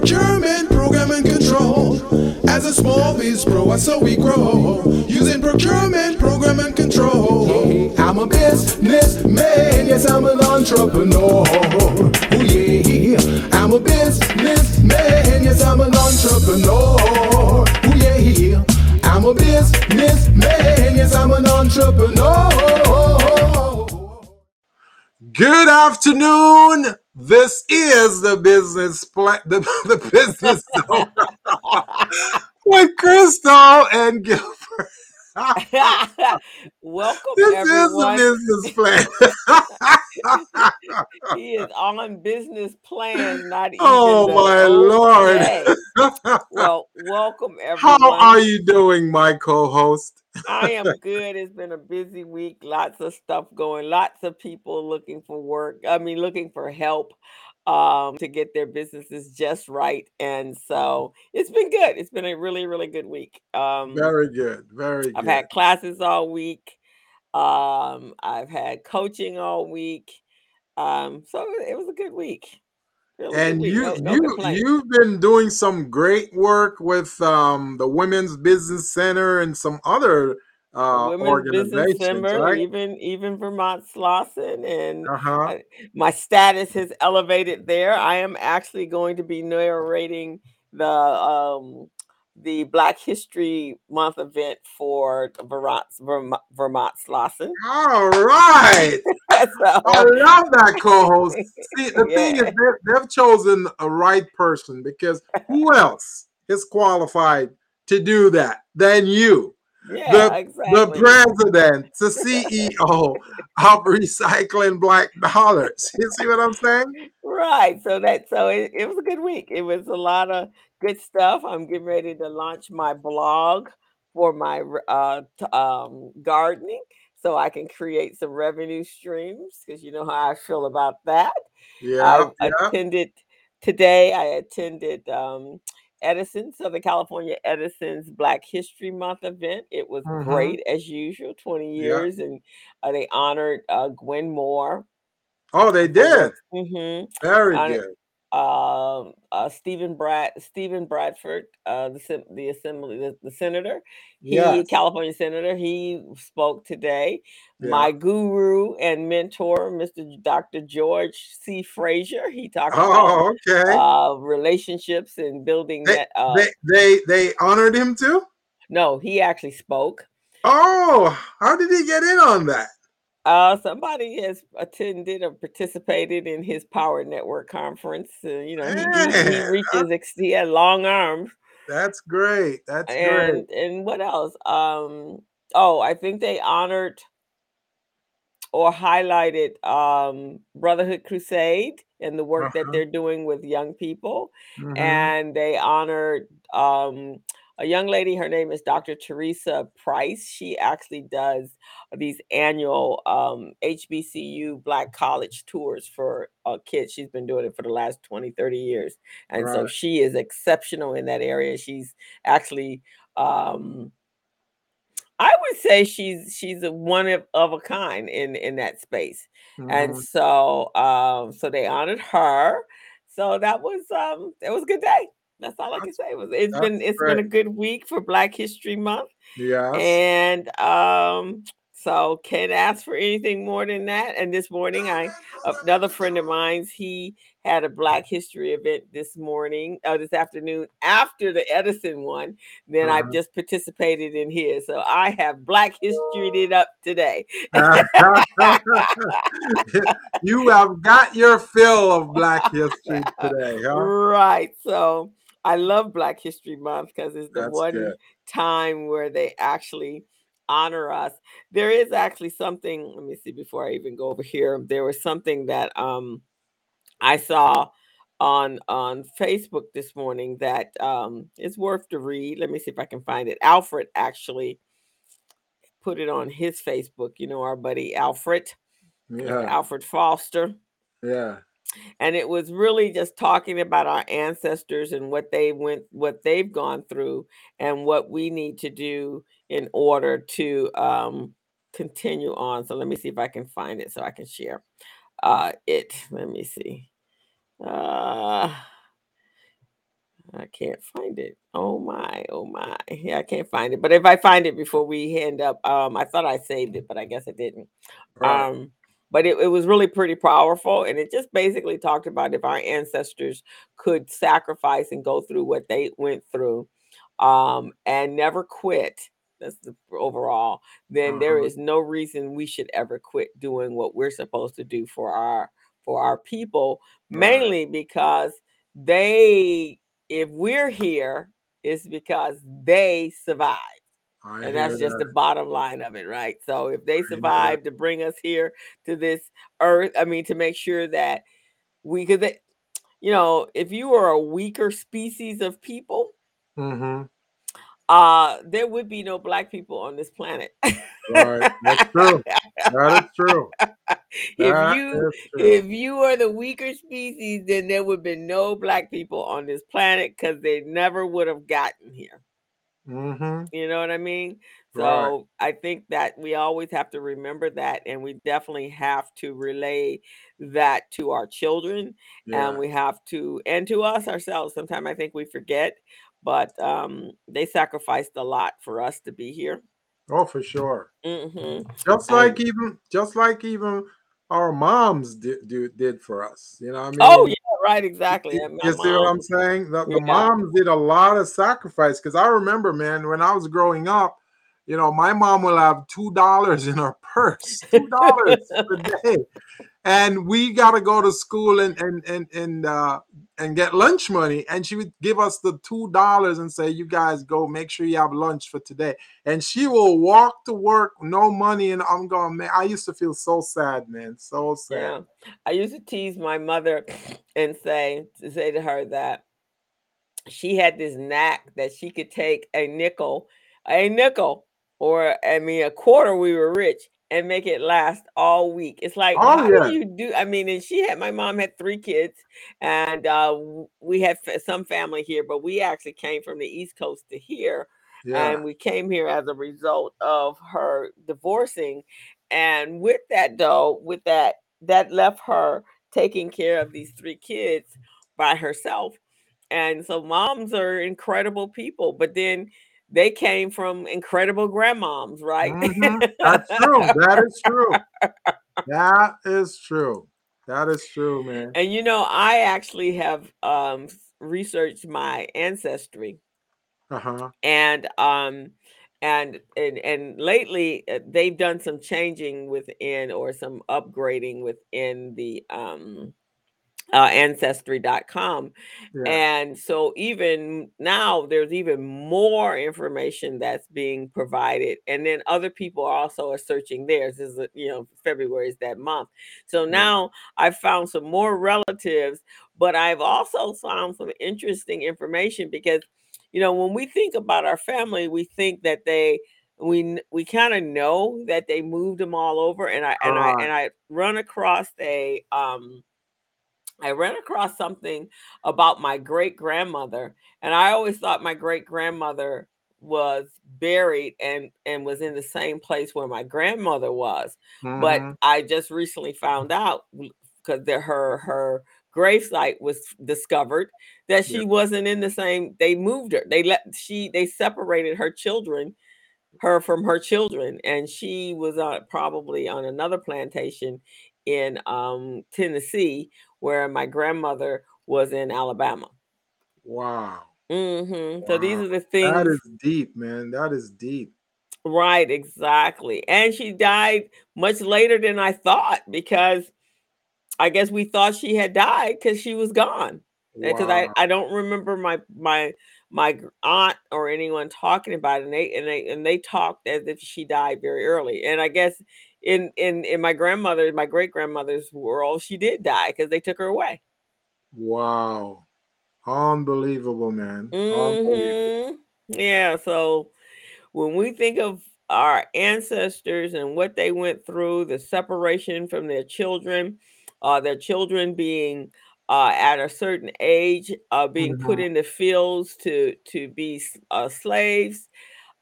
procurement, program and control. As a small biz pro, that's how we grow. Using procurement, program and control. I'm a businessman, yes, I'm an entrepreneur. Oh yeah, I'm a businessman, yes, I'm an entrepreneur. Oh yeah, I'm a businessman, yes, I'm an entrepreneur. Good afternoon. This is the business plan, the, the business with Crystal and Gilbert. Welcome, This everyone. is the business plan. he is on business plan, not even. oh my lord. Well, welcome, everyone. How are you doing, my co-host? I am good. It's been a busy week. Lots of stuff going. Lots of people looking for work. I mean, looking for help um, to get their businesses just right. And so it's been good. It's been a really, really good week. Um, Very good. Very good. I've had classes all week. Um, I've had coaching all week. Um, so it was a good week. And you No- no you you've been doing some great work with um, the Women's Business Center and some other uh, Women's Business organizations, Center, right? even even Vermont Slauson, and Uh-huh. My status has elevated there. I am actually going to be narrating the um, the Black History Month event for Vermont Vermont, Vermont Slauson. All right. I love that co-host. See, the thing is, Yeah. they, they've chosen a right person because who else is qualified to do that than you, yeah, the exactly. president, the CEO of Recycling Black Dollars? You see what I'm saying? Right. So that so it, it was a good week. It was a lot of good stuff. I'm getting ready to launch my blog for my uh t- um gardening so I can create some revenue streams because you know how I feel about that. Yeah, I yeah. attended today, I attended um Edison, Southern California Edison's Black History Month event. It was Mhm. great as usual, 20 Yeah. years, and uh, they honored uh, Gwen Moore. Oh, they did. hmm Very I- good. Um, uh, Steven Brad, Steven Bradford, uh, the the assembly, the, the senator, he Yes. California senator, he spoke today. Yeah. My guru and mentor, Mr. Dr. George C. Fraser, he talked about Oh, okay. uh, relationships and building They- that. Uh, they they they honored him too. no, he actually spoke. Oh, how did he get in on that? Uh, somebody has attended or participated in his Power Network conference. Uh, you know, he, he, he reaches, ex- he had long arms. That's great. That's great. and and what else um oh i think they honored or highlighted um brotherhood crusade and the work that Uh-huh. they're doing with young people Mhm. and they honored um a young lady her name is dr theresa price. She actually does these annual um hbcu black college tours for uh, kids. She's been doing it for the last 20 30 years and so she is exceptional in that area. She's actually um i would say she's she's a one of, of a kind in in that space. And Mhm. so um so they honored her. So that was um it was a good day that's all i can say was it's been that's it's been a good week for black history month Yeah. and um so can't ask for anything more than that and this morning i another friend of mine's he had a black history event this morning uh, this afternoon after the edison one then i've Uh-huh. just participated in his so i have black history it up today you have got your fill of Black History today, huh? right so i love black history month because it's the That's one good. time where they actually honor us there is actually something let me see before i even go over here there was something that um i saw on on facebook this morning that um is worth to read let me see if i can find it alfred actually put it on his facebook you know our buddy alfred Yeah, alfred foster yeah. And it was really just talking about our ancestors and what they went what they've gone through and what we need to do in order to um continue on so let me see if i can find it so i can share uh it let me see uh I can't find it. Oh my, oh my. Yeah, I can't find it. But if I find it before we end up, um, I thought I saved it, but I guess I didn't. Right. Um, but it, it was really pretty powerful. And it just basically talked about if our ancestors could sacrifice and go through what they went through um, and never quit. That's the overall, then there Uh-huh. is no reason we should ever quit doing what we're supposed to do for our for our people, mainly because they if we're here, it's because they survived. I And that's just the bottom line of it, right? So if they that. survived to bring us here to this earth, I mean, to make sure that we could, you know, if you were a weaker species of people, mm-hmm. uh, there would be no black people on this planet. Right. That's true. That is true. if That you if you are the weaker species, then there would be no black people on this planet because they never would have gotten here. Hmm You know what I mean? Right. So I think that we always have to remember that, and we definitely have to relay that to our children, Yeah. and we have to, and to us ourselves. Sometimes I think we forget, but um, they sacrificed a lot for us to be here. Oh, for sure. hmm Just And like even, just like even our moms did do, did for us. You know what I oh mean? Right, exactly. You, you see what I'm saying? The, the yeah, moms did a lot of sacrifice because I remember, man, when I was growing up, you know, my mom will have two dollars in her purse, two dollars a day, and we got to go to school and and and and uh, and get lunch money, and she would give us the two dollars and say, "You guys go, make sure you have lunch for today." And she will walk to work, no money, and I'm going, man. I used to feel so sad, man, so sad. yeah. I used to tease my mother and say say to her that she had this knack that she could take a nickel, a nickel, or I mean a quarter. We were rich and make it last all week. It's like, Oh how yeah, do you do? I mean, and she had my mom had three kids, and uh, we had some family here, but we actually came from the East Coast to here, yeah, and we came here as a result of her divorcing. And with that, though, with that, that left her taking care of these three kids by herself. And so moms are incredible people, but then they came from incredible grandmoms, right? hmm That's true. That is true. That is true. That is true, man. and you know, I actually have um researched my ancestry Uh huh. and um and and and lately uh, they've done some changing within or some upgrading within the um uh, ancestry.com Yeah. and so even now there's even more information that's being provided and then other people also are searching theirs this is a- you know february is that month so Yeah. now i've found some more relatives but i've also found some interesting information because you know when we think about our family we think that they we we kind of know that they moved them all over and i and i and i run across a um I ran across something about my great grandmother, and I always thought my great grandmother was buried and and was in the same place where my grandmother was. But hmm I just recently found out because her her gravesite was discovered that Yeah. she wasn't in the same. They moved her. They let she they separated her children her from her children and she was uh, probably on another plantation in um, Tennessee where my grandmother was in Alabama. Wow. hmm So these are the things, that is deep, man. That is deep. right? Exactly. And she died much later than I thought because I guess we thought she had died because she was gone. Because I, I don't remember my my my aunt or anyone talking about it, and they and they and they talked as if she died very early. And I guess in in in my grandmother, my great grandmother's world, she did die because they took her away. Wow. Unbelievable, man. Unbelievable. hmm Yeah. So when we think of our ancestors and what they went through, the separation from their children, uh, their children being uh, at a certain age, uh, being put Mhm. in the fields to to be uh, slaves,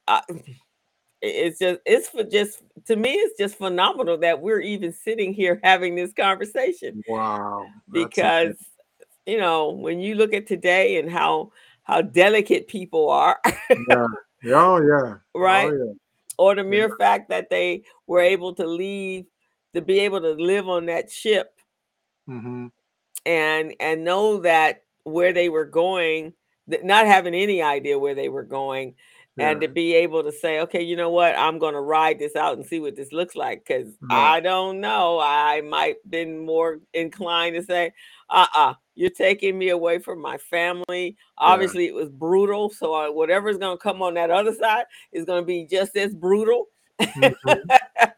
uh, it's just it's for just to me it's just phenomenal that we're even sitting here having this conversation Wow. Because you know when you look at today and how how delicate people are. yeah. Oh yeah. right? Oh, yeah. Or the mere fact that they were able to leave to be able to live on that ship Mm-hmm. And and know that where they were going, not having any idea where they were going, and to be able to say, okay, you know what, I'm going to ride this out and see what this looks like, because Right. I don't know. I might been more inclined to say, uh-uh, you're taking me away from my family. Obviously, it was brutal, so uh, whatever's going to come on that other side is going to be just as brutal. Mhm.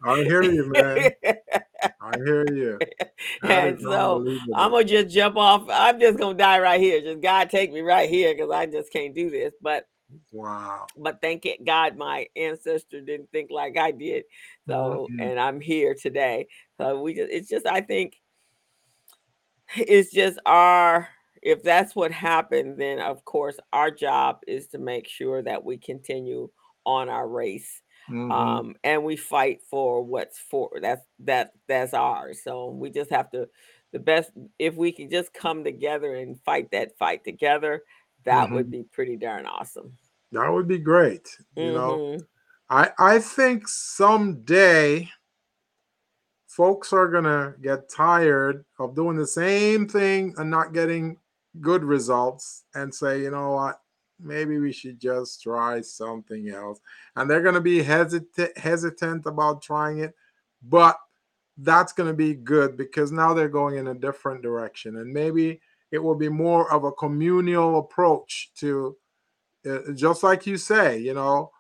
I hear you, man. I hear you. And so. I'm gonna just jump off. I'm just gonna die right here. Just God take me right here because I just can't do this. But wow. but thank it God my ancestor didn't think like I did. So and I'm here today. So we just it's just I think it's just our if that's what happened, then of course our job is to make sure that we continue on our race Mhm. um and we fight for what's for that's that that's ours so we just have to the best if we can just come together and fight that fight together that would be pretty darn awesome that would be great. You know, Mhm. I I think someday folks are gonna get tired of doing the same thing and not getting good results and say, you know what, maybe we should just try something else. And they're gonna be hesitant hesitant about trying it, but that's gonna be good because now they're going in a different direction. And maybe it will be more of a communal approach to uh, just like you say, you know,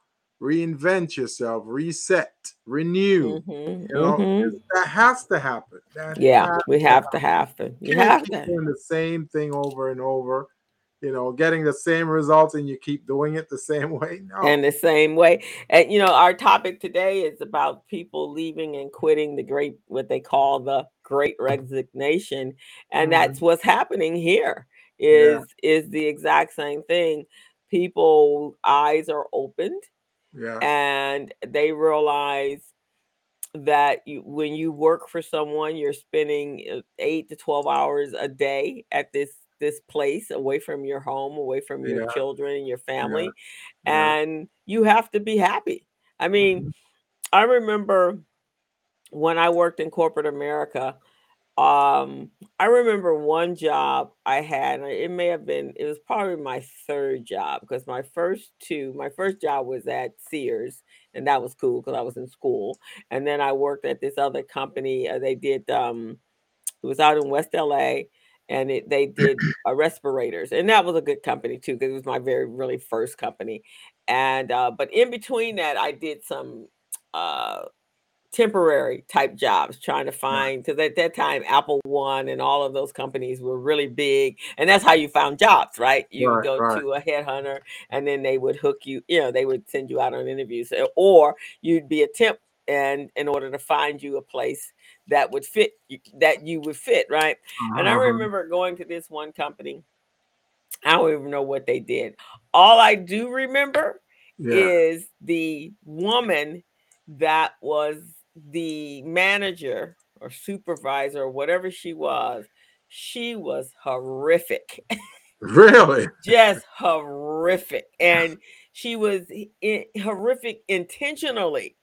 reinvent yourself, reset, renew. Mhm, You know, mhm. that has to happen. That yeah we to have to happen. to You you have to doing the same thing over and over. You know, getting the same results and you keep doing it the same way. No. and the same way and you know our topic today is about people leaving and quitting the great what they call the great resignation and Mhm. that's what's happening here is Yeah. is the exact same thing people eyes are opened yeah. and they realize that you when you work for someone you're spending uh, 8 to 12 hours a day at this this place away from your home away from your Yeah. children and your family yeah. and you have to be happy i mean Mhm. i remember when i worked in corporate america um i remember one job i had it may have been it was probably my third job because my first two my first job was at sears and that was cool because i was in school and then i worked at this other company uh, they did um it was out in west la and it, they did uh, respirators and that was a good company too because it was my very really first company. And uh but in between that i did some uh temporary type jobs trying to find because at that time AppleOne and all of those companies were really big and that's how you found jobs right? You Right, go right. to a headhunter and then they would hook you you know they would send you out on interviews or you'd be a temp and in order to find you a place that would fit that you would fit right and I Uh-huh. remember going to this one company. I don't even know what they did. All I do remember Yeah. is the woman that was the manager or supervisor or whatever she was. She was horrific, Really? just horrific. And she was i- horrific intentionally.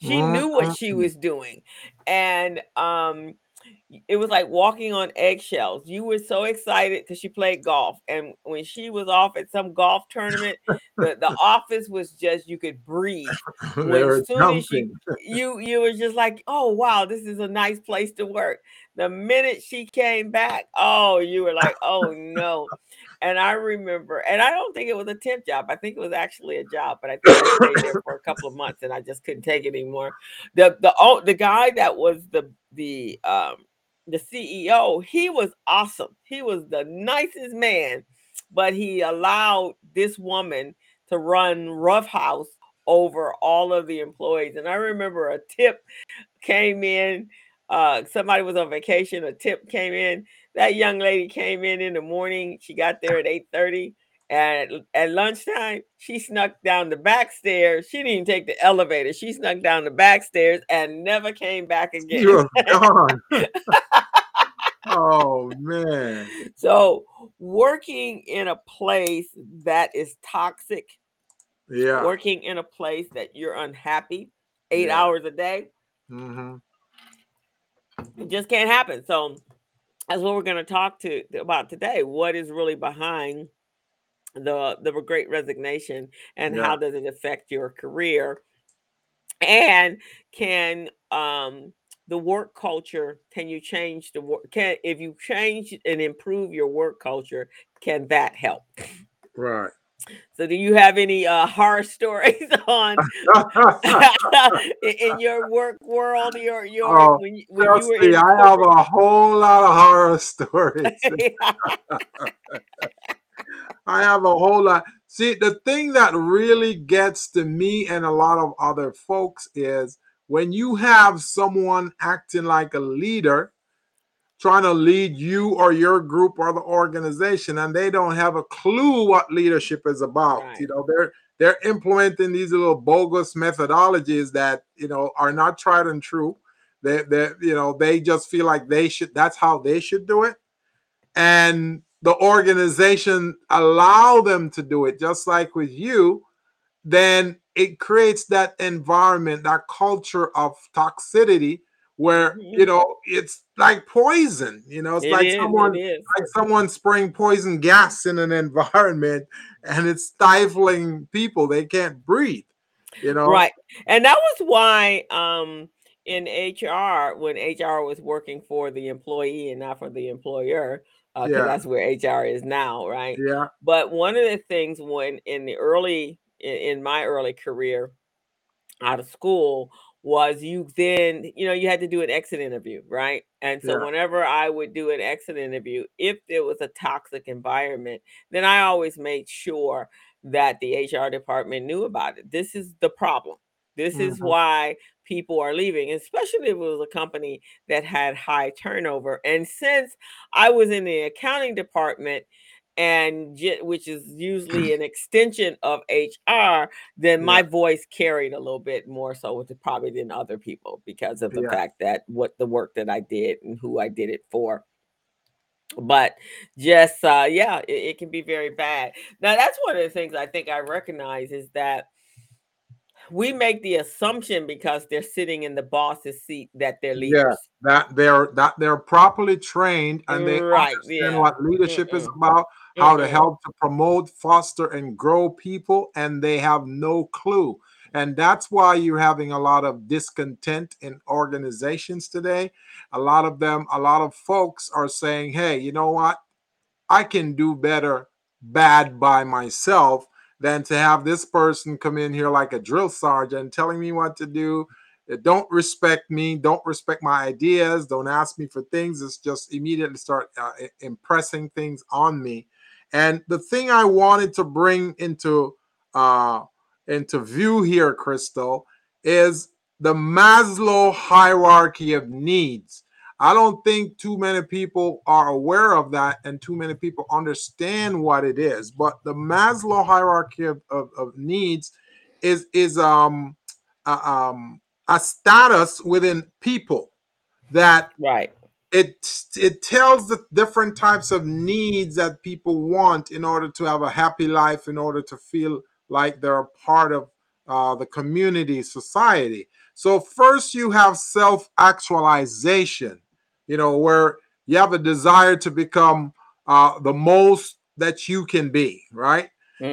She knew what she was doing. And um it was like walking on eggshells. You were so excited because she played golf. And when she was off at some golf tournament, the, the office was just you could breathe. were soon as she you you were just like, oh wow, this is a nice place to work. The minute she came back, oh, you were like, oh no. And I remember, and I don't think it was a temp job. I think it was actually a job, but I think I stayed there for a couple of months and I just couldn't take it anymore. The the oh the guy that was the the um the CEO, he was awesome. He was the nicest man, but he allowed this woman to run roughhouse over all of the employees. And I remember a tip came in. Uh, somebody was on vacation. A tip came in. That young lady came in in the morning. She got there at eight thirty, and at, at lunchtime she snuck down the back stairs. She didn't even take the elevator. She snuck down the back stairs and never came back again. Was gone. oh man. So working in a place that is toxic, Yeah. working in a place that you're unhappy, eight Yeah. hours a day, hmm it just can't happen. So that's what we're going to talk to about today. What is really behind the the great resignation and Yeah. how does it affect your career? And can um the work culture can you change the work can if you change and improve your work culture can that help Right. So do you have any uh horror stories on in, your work world your your Oh, when you, when you were me, in I have a whole lot of horror stories. I have a whole lot. See, the thing that really gets to me and a lot of other folks is when you have someone acting like a leader, trying to lead you or your group or the organization, and they don't have a clue what leadership is about. Right. You know, they're they're implementing these little bogus methodologies that you know are not tried and true. They, they, you know, they just feel like they should. That's how they should do it and the organization allow them to do it just like with you then it creates that environment that culture of toxicity where you Mhm. know it's like poison you know it's It like is, someone it like someone spraying poison gas in an environment and it's stifling people they can't breathe you know Right. And that was why um in HR when HR was working for the employee and not for the employer uh, Yeah. that's where HR is now, right? yeah But one of the things when in the early in, in my early career out of school was you then you know you had to do an exit interview right and so Yeah. whenever i would do an exit interview if there was a toxic environment then i always made sure that the hr department knew about it this is the problem this is Mhm. why people are leaving especially if it was a company that had high turnover and since i was in the accounting department and which is usually an extension of HR, then Yeah. my voice carried a little bit more so with it probably than other people because of the Yeah. fact that what the work that I did and who I did it for. But just uh yeah, it, it can be very bad. Now that's one of the things I think I recognize is that we make the assumption because they're sitting in the boss's seat that they're leaders. Yeah. that they're that they're properly trained and they Right, understand yeah. what leadership is Mm-mm. about how to help to promote foster and grow people and they have no clue and that's why you're having a lot of discontent in organizations today a lot of them a lot of folks are saying hey you know what i can do better bad by myself than to have this person come in here like a drill sergeant telling me what to do. Uh, don't respect me don't respect my ideas don't ask me for things. It's just immediately start uh, impressing things on me. And the thing i wanted to bring into uh into view here crystal is the maslow hierarchy of needs i don't think too many people are aware of that and too many people understand what it is but the maslow hierarchy of, of, of needs is is um uh, um a status within people that Right. it it tells the different types of needs that people want in order to have a happy life in order to feel like they're a part of uh, the community society so first you have self-actualization you know where you have a desire to become uh, the most that you can be right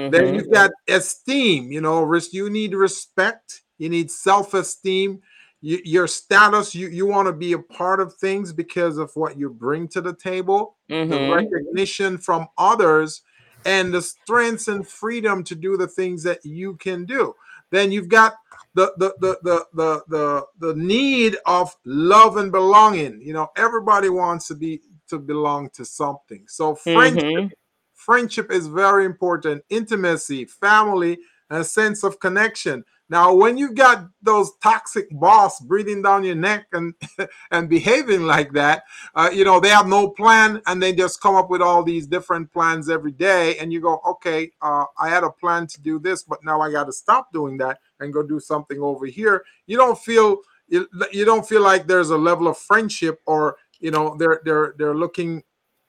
then Mhm. you've got esteem, you know, you need respect, you need self-esteem, you, your status, you, you want to be a part of things because of what you bring to the table, the Mhm. recognition from others, and the strengths and freedom to do the things that you can do. Then you've got the the the the the the, the need of love and belonging. You know, everybody wants to be to belong to something. So friendship Mhm. friendship is very important intimacy family and a sense of connection now when you've got those toxic boss breathing down your neck and and behaving like that uh, you know they have no plan and they just come up with all these different plans every day and you go okay uh, i had a plan to do this but now i got to stop doing that and go do something over here. You don't feel you, you don't feel like there's a level of friendship or you know they're they're they're looking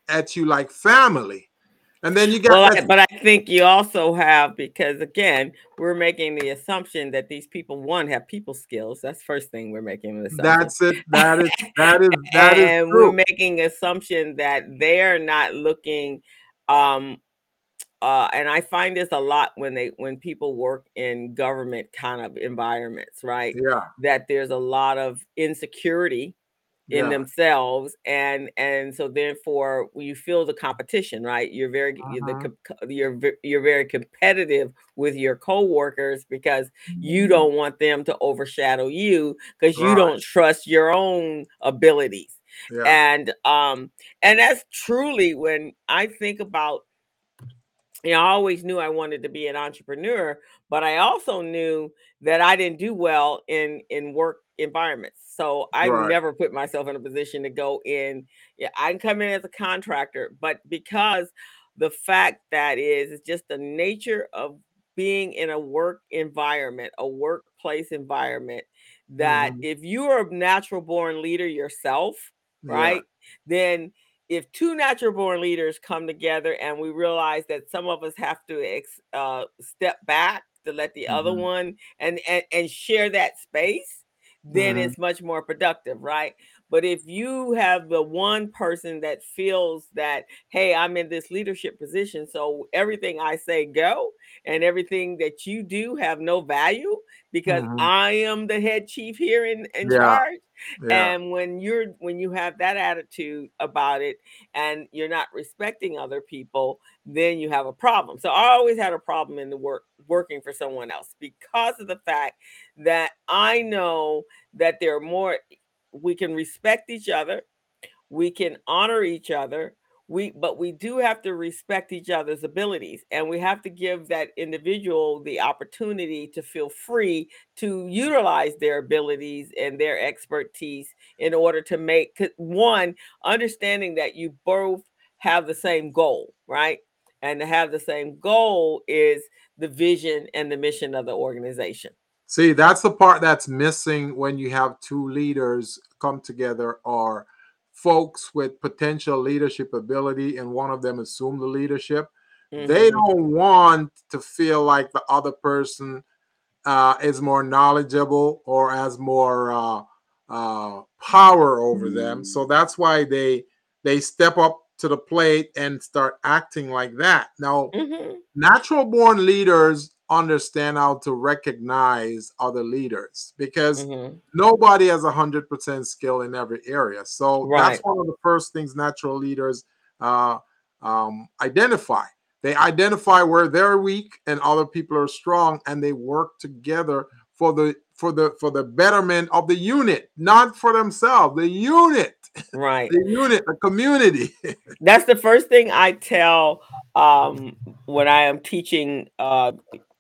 at you like family and then you got well, that- but I think you also have because again, we're making the assumption that these people one have people skills. That's first thing we're making assumption. that's it that is that is that is and true. we're making assumption that they're not looking um uh and I find this a lot when they when people work in government kind of environments, right? yeah That there's a lot of insecurity in yeah. themselves and and so therefore you feel the competition right you're very you're, the, co- you're you're very competitive with your coworkers because you Mm-hmm. don't want them to overshadow you because you don't trust your own abilities. Yeah. And um and that's truly when i think about you know i always knew i wanted to be an entrepreneur but i also knew that i didn't do well in in work environments so i Right. never put myself in a position to go in yeah i can come in as a contractor but because the fact that is it's just the nature of being in a work environment a workplace environment that Mhm. if you are a natural born leader yourself yeah, right? Then if two natural born leaders come together and we realize that some of us have to ex, uh, step back to let the other Mhm. one and, and and share that space, then Mhm. it's much more productive, right? But if you have the one person that feels that, hey, I'm in this leadership position, so everything I say go, and everything that you do have no value because Mhm. I am the head chief here in, in Yeah. charge. yeah. And when you're when you have that attitude about it and you're not respecting other people, then you have a problem. So I always had a problem in the work working for someone else because of the fact that I know that there are more we can respect each other, we can honor each other, we but we do have to respect each other's abilities and we have to give that individual the opportunity to feel free to utilize their abilities and their expertise in order to make one understanding that you both have the same goal right? And to have the same goal is the vision and the mission of the organization See, that's the part that's missing when you have two leaders come together or folks with potential leadership ability and one of them assume the leadership. They Mhm. don't want to feel like the other person uh, is more knowledgeable or has more uh, uh, power over them. So that's why they they step up to the plate and start acting like that. Now, Mhm. natural born leaders understand how to recognize other leaders because Mhm. nobody has a hundred percent skill in every area. So that's one of the first things natural leaders uh, um, identify. They identify where they're weak and other people are strong, and they work together for the for the for the betterment of the unit, not for themselves. The unit, right the unit, the community. that's the first thing I tell um, when I am teaching uh,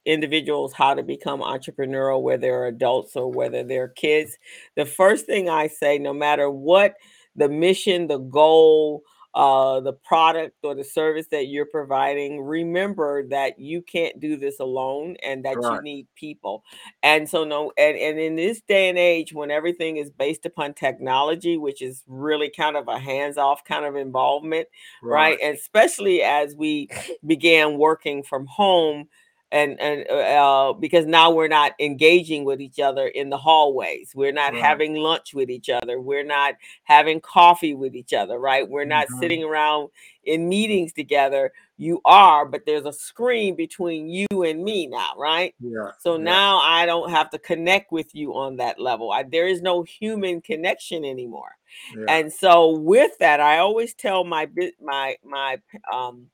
individuals how to become entrepreneurial, whether they're adults or whether they're kids. The first thing I say, no matter what the mission, the goal, uh, the product or the service that you're providing, remember that you can't do this alone and that you need people. And so, no, and, and in this day and age, when everything is based upon technology, which is really kind of a hands off kind of involvement, right? And especially as we began working from home and and uh, uh, because now we're not engaging with each other in the hallways we're not Right. having lunch with each other we're not having coffee with each other right we're not Mhm. sitting around in meetings together you are but there's a screen between you and me now right Yeah. so yeah. now I don't have to connect with you on that level. I, there is no human connection anymore. yeah. And so with that, I always tell my my my um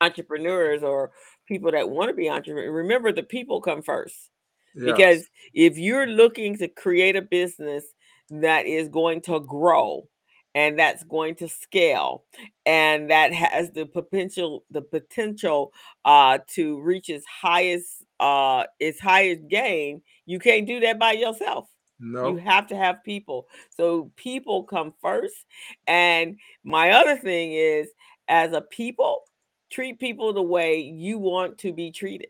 entrepreneurs or people that want to be entrepreneurs, remember the people come first. Yes. Because if you're looking to create a business that is going to grow and that's going to scale and that has the potential the potential uh to reach its highest uh its highest gain, you can't do that by yourself. no. You have to have people. So people come first. And my other thing is, as a people, treat people the way you want to be treated.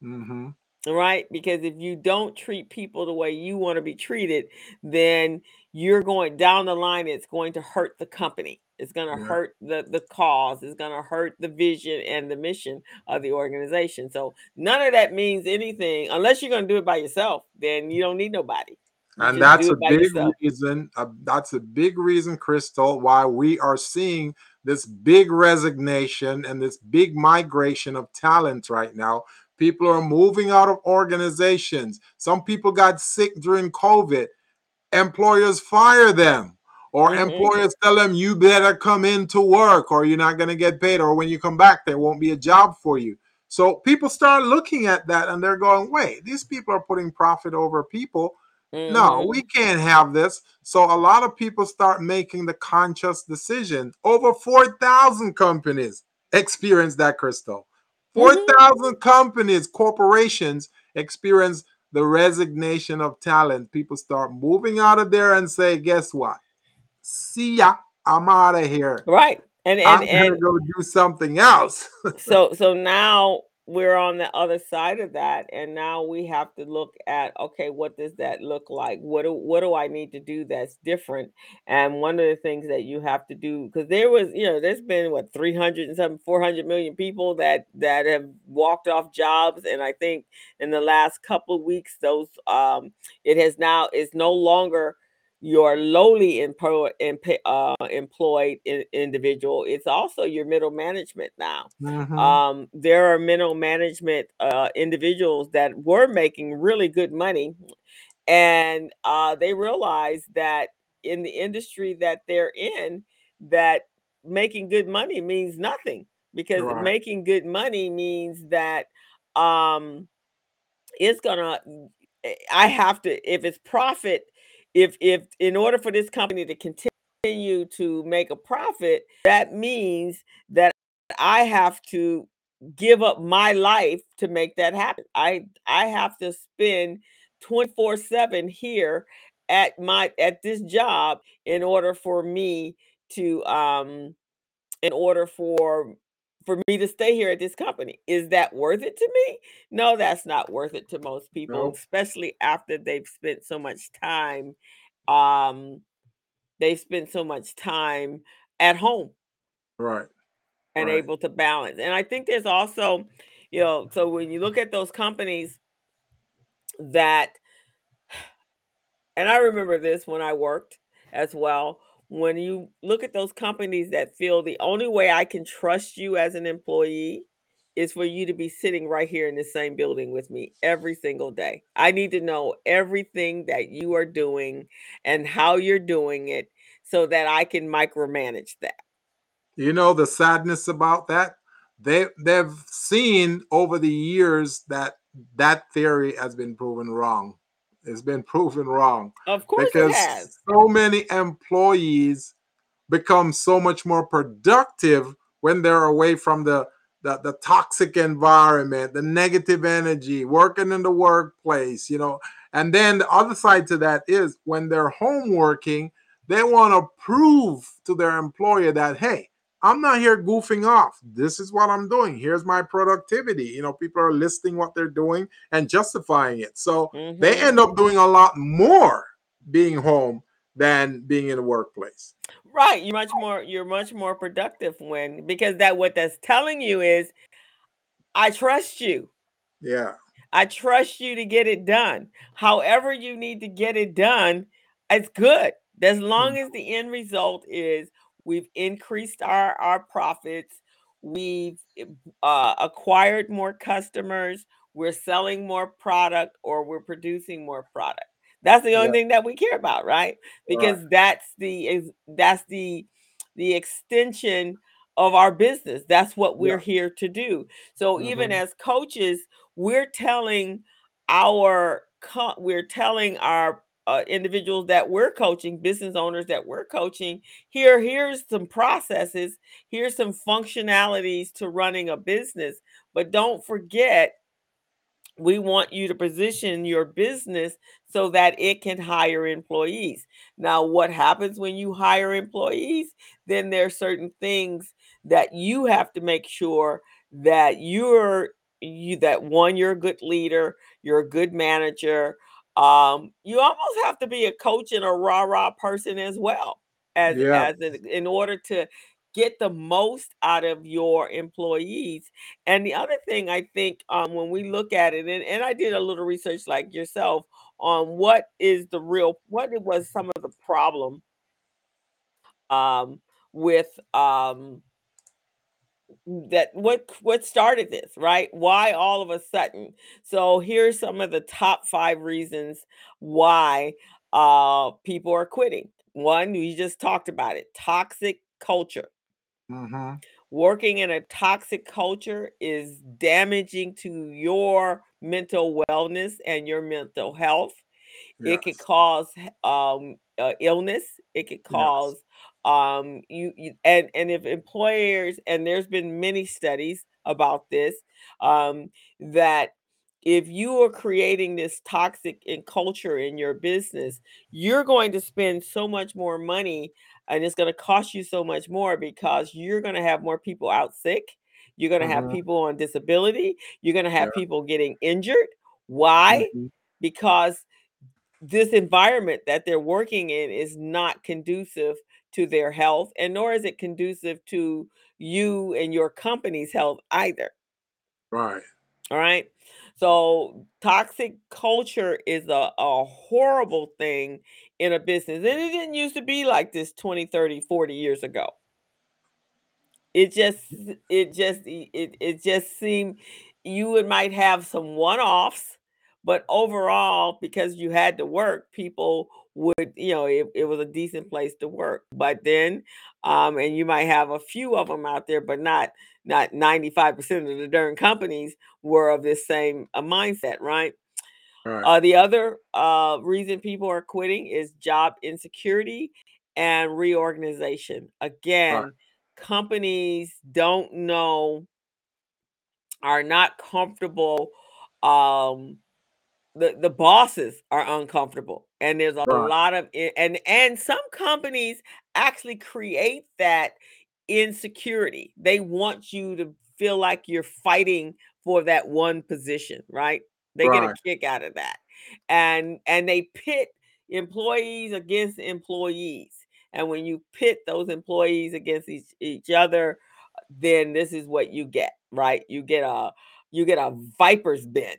hmm right? Because if you don't treat people the way you want to be treated, then you're going down the line, it's going to hurt the company. It's going to Yeah. hurt the the cause. It's going to hurt the vision and the mission of the organization. So none of that means anything unless you're going to do it by yourself. Then you don't need nobody. And that's a big yourself. reason uh, that's a big reason crystal why we are seeing this big resignation and this big migration of talent right now. People are moving out of organizations. Some people got sick during covid. Employers fire them or Mhm. employers tell them you better come into work or you're not going to get paid or when you come back there won't be a job for you. So people start looking at that and they're going wait these people are putting profit over people no, Mhm. we can't have this. So a lot of people start making the conscious decision. Over 4,000 companies experience that, Crystal. Mhm. 4,000 companies, corporations experience the resignation of talent. People start moving out of there and say, guess what? See ya. I'm out of here. Right. And I'm and and go do something else. so so now we're on the other side of that and now we have to look at okay what does that look like? What do what do i need to do that's different? And one of the things that you have to do because there was you know there's been what 300 and some 400 million people that that have walked off jobs and i think in the last couple weeks those um it has now is no longer your lowly employ, emp- uh, employed in- individual it's also your middle management now Mhm. um, there are middle management uh, individuals that were making really good money, and uh, they realized that in the industry that they're in, that making good money means nothing because Right. making good money means that um, it's gonna. eh, I have to if it's profit. If if in order for this company to continue to make a profit, that means that I have to give up my life to make that happen. I I have to spend 24/7 here at my at this job in order for me to um in order for for me to stay here at this company. Is that worth it to me? No, that's not worth it to most people, Nope. especially after they've spent so much time um they've spent so much time at home Right. and Right. able to balance. And I think there's also, you know, so when you look at those companies that, and I remember this when I worked as well. When you look at those companies that feel the only way I can trust you as an employee is for you to be sitting right here in the same building with me every single day. I need to know everything that you are doing and how you're doing it so that I can micromanage that. You know the sadness about that? They they've seen over the years that that theory has been proven wrong. It's been proven wrong Of course because it has. so many employees become so much more productive when they're away from the, the the toxic environment, the negative energy, working in the workplace, you know. And then the other side to that is when they're home working, they want to prove to their employer that hey, I'm not here goofing off. This is what I'm doing. Here's my productivity. You know, people are listing what they're doing and justifying it. So they Mhm. end up doing a lot more being home than being in the workplace. Right. You're much more you're much more productive when because that what that's telling you is I trust you. Yeah. I trust you to get it done. However you need to get it done, it's good. As long as the end result is we've increased our our profits, we've uh, acquired more customers, we're selling more product or we're producing more product. That's the only Yeah. thing that we care about, right? Because that's the is that's the the extension of our business. That's what we're here to do. So even Mhm. as coaches, we're telling our we're telling our uh, individuals that we're coaching, business owners that we're coaching, here here's some processes, here's some functionalities to running a business, but don't forget we want you to position your business so that it can hire employees. Now, what happens when you hire employees? Then there are certain things that you have to make sure that you're you that one you're a good leader, you're a good manager. Um, you almost have to be a coach and a rah rah person as well as Yeah. as in, in order to get the most out of your employees. And the other thing I think um, when we look at it, and, and I did a little research like yourself on what is the real, what it was some of the problem um, with um, that what what started this right? Why all of a sudden? So here's some of the top five reasons why uh people are quitting. One we just talked about it toxic culture. Hmm working in a toxic culture is damaging to your mental wellness and your mental health. It could cause um uh, illness. It could Yes. Um you, you and and if employers and there's been many studies about this um that if you are creating this toxic in culture in your business you're going to spend so much more money and it's going to cost you so much more because you're going to have more people out sick you're going to have hmm people on disability you're going to Yeah. have people getting injured. Why? Hmm because this environment that they're working in is not conducive to their health and nor is it conducive to you and your company's health either. Right. all right? So toxic culture is a, a horrible thing in a business and it didn't used to be like this 20 30 40 years ago. It just mm. it just it, it just seemed you would might have some one-offs but overall because you had to work people would you know it, it was a decent place to work but then um and you might have a few of them out there but not not 95% of the darn companies were of this same uh, mindset right Right. uh, the other uh, reason people are quitting is job insecurity and reorganization. Right. Again, companies don't know, are not comfortable. Um, the the bosses are uncomfortable, and there's a Right. lot of and and some companies actually create that insecurity. They want you to feel like you're fighting for that one position, right? They get a kick out of that. And and they pit employees against employees. And when you pit those employees against each, each other, then this is what you get, right? You get a you get a viper's den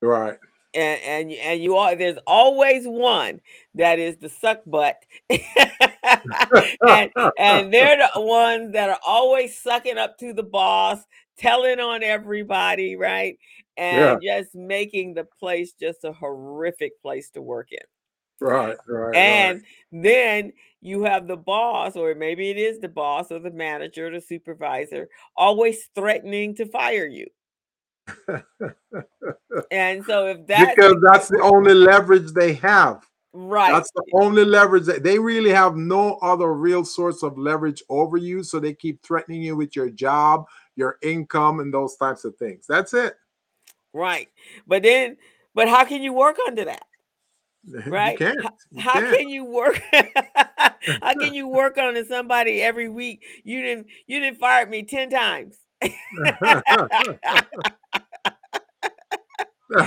Right. And and you- and you are there's always one that is the suck butt and and they're the ones that are always sucking up to the boss telling on everybody right Yeah. and just making the place just a horrific place to work in Right. Right. Right. and then you have the boss or maybe it is the boss or the manager or the supervisor always threatening to fire you and so if that's Because that's the only leverage they have. right That's the only leverage that they really have no other real source of leverage over you. So they keep threatening you with your job, your income, and those types of things. That's it. Right. But then, but how can you work under that? You Right? How, You how can't. can you work? how can you work under somebody every week? You didn't you didn't fire me 10 times.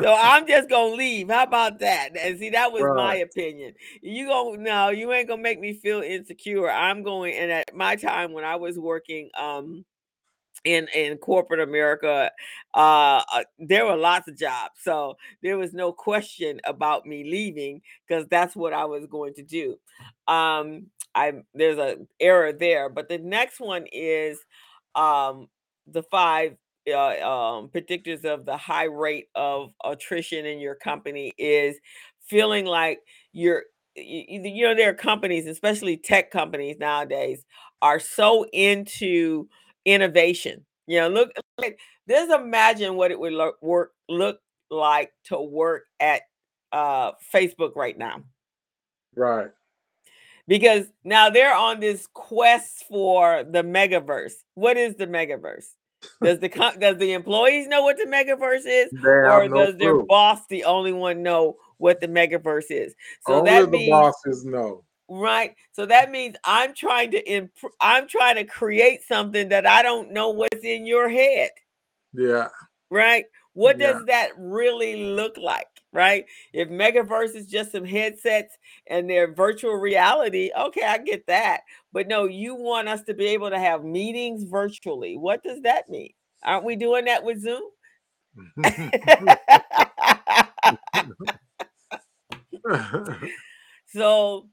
so I'm just gonna leave. How about that? And see, that was my opinion. You go no, you ain't gonna make me feel insecure. I'm going and at my time when I was working um in in corporate America, uh, uh, there were lots of jobs, so there was no question about me leaving because that's what I was going to do. Um, I there's a error there, but the next one is um, the five uh, um, predictors of the high rate of attrition in your company is feeling like you're you, you know there are companies especially tech companies nowadays are so into innovation. You know, look, like, just imagine what it would look work look like to work at uh Facebook right now. right. Because now they're on this quest for the megaverse. What is the megaverse? Does the does the employees know what the megaverse is, They or no does their boss the only one know what the megaverse is? So Only that the means bosses know. Right. So that means I'm trying to improve. I'm trying to create something that I don't know what's in your head. Yeah. Right? What Yeah. does that really look like? Right? If Megaverse is just some headsets and they're virtual reality, okay, I get that. But no, you want us to be able to have meetings virtually. What does that mean? Aren't we doing that with Zoom? so,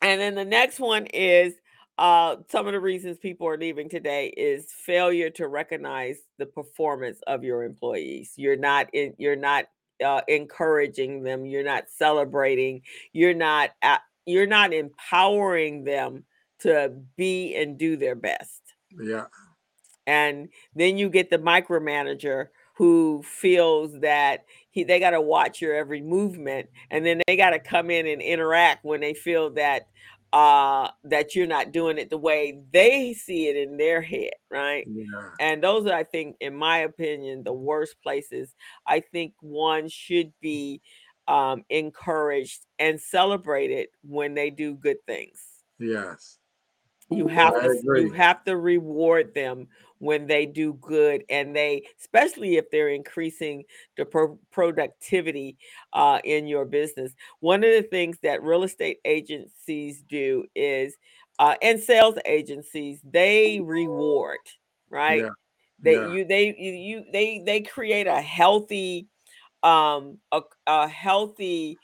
and then the next one is uh, some of the reasons people are leaving today is failure to recognize the performance of your employees. You're not in, you're not uh, encouraging them. You're not celebrating. You're not you're not empowering them to be and do their best. yeah. And then you get the micromanager who feels that he they got to watch your every movement and then they got to come in and interact when they feel that uh that you're not doing it the way they see it in their head right Yeah. and those are i think in my opinion the worst places i think one should be um encouraged and celebrated when they do good things Yes. you have I to you have to reward them when they do good and they especially if they're increasing the pro- productivity uh, in your business one of the things that real estate agencies do is uh, and sales agencies they reward right Yeah. they Yeah. you they you, they they create a healthy um a, a healthy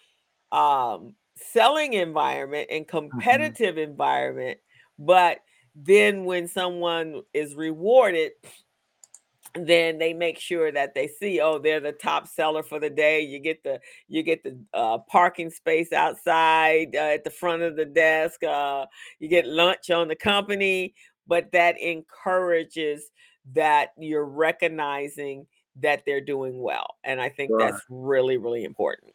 um selling environment and Mm-hmm. competitive environment but then when someone is rewarded then they make sure that they see oh they're the top seller for the day you get the you get the uh, parking space outside uh, at the front of the desk uh, you get lunch on the company but that encourages that you're recognizing that they're doing well and i think Right. that's really really important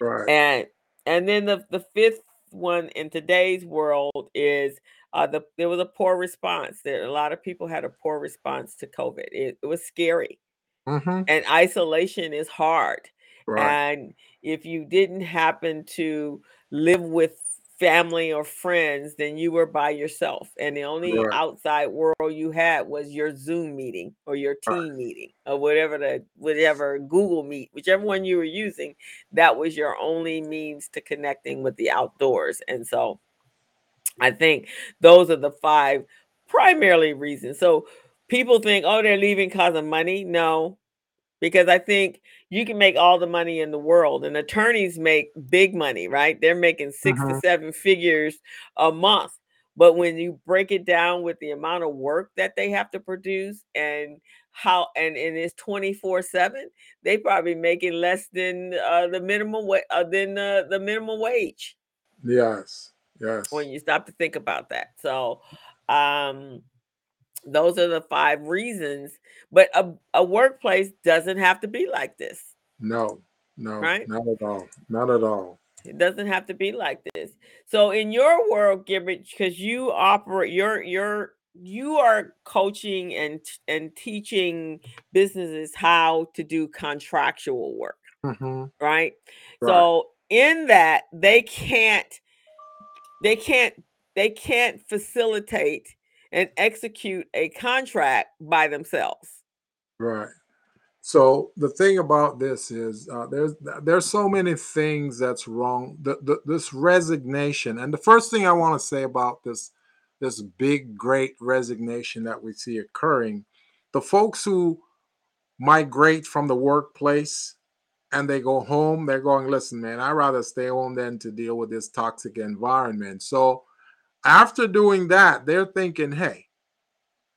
Right. and and then the the fifth one in today's world is uh the there was a poor response there a lot of people had a poor response to covid it, it was scary hmm and isolation is hard Right. and if you didn't happen to live with family or friends then you were by yourself and the only Right. outside world you had was your zoom meeting or your Right. team meeting or whatever the whatever google meet whichever one you were using that was your only means to connecting with the outdoors and so i think those are the five primarily reasons so people think oh they're leaving because of money no because I think you can make all the money in the world, and attorneys make big money, right? They're making 6 to Mhm. seven figures a month. But when you break it down with the amount of work that they have to produce and how and, and it's 24 7 they probably making less than uh, the minimum wa- uh, than uh, the minimum wage Yes. Yes. when you stop to think about that so um those are the five reasons but a, a workplace doesn't have to be like this No. No. Right? Not at all. Not at all. It doesn't have to be like this. So in your world, Gilbert, because you operate, you're you're you are coaching and and teaching businesses how to do contractual work, hmm right? Right. So in that, they can't they can't they can't facilitate and execute a contract by themselves. Right. So the thing about this is uh, there's there's so many things that's wrong. The, the, this resignation, and the first thing I want to say about this this big great resignation that we see occurring, the folks who migrate from the workplace and they go home, they're going, listen, man, I'd rather stay home than to deal with this toxic environment. So after doing that, they're thinking, hey,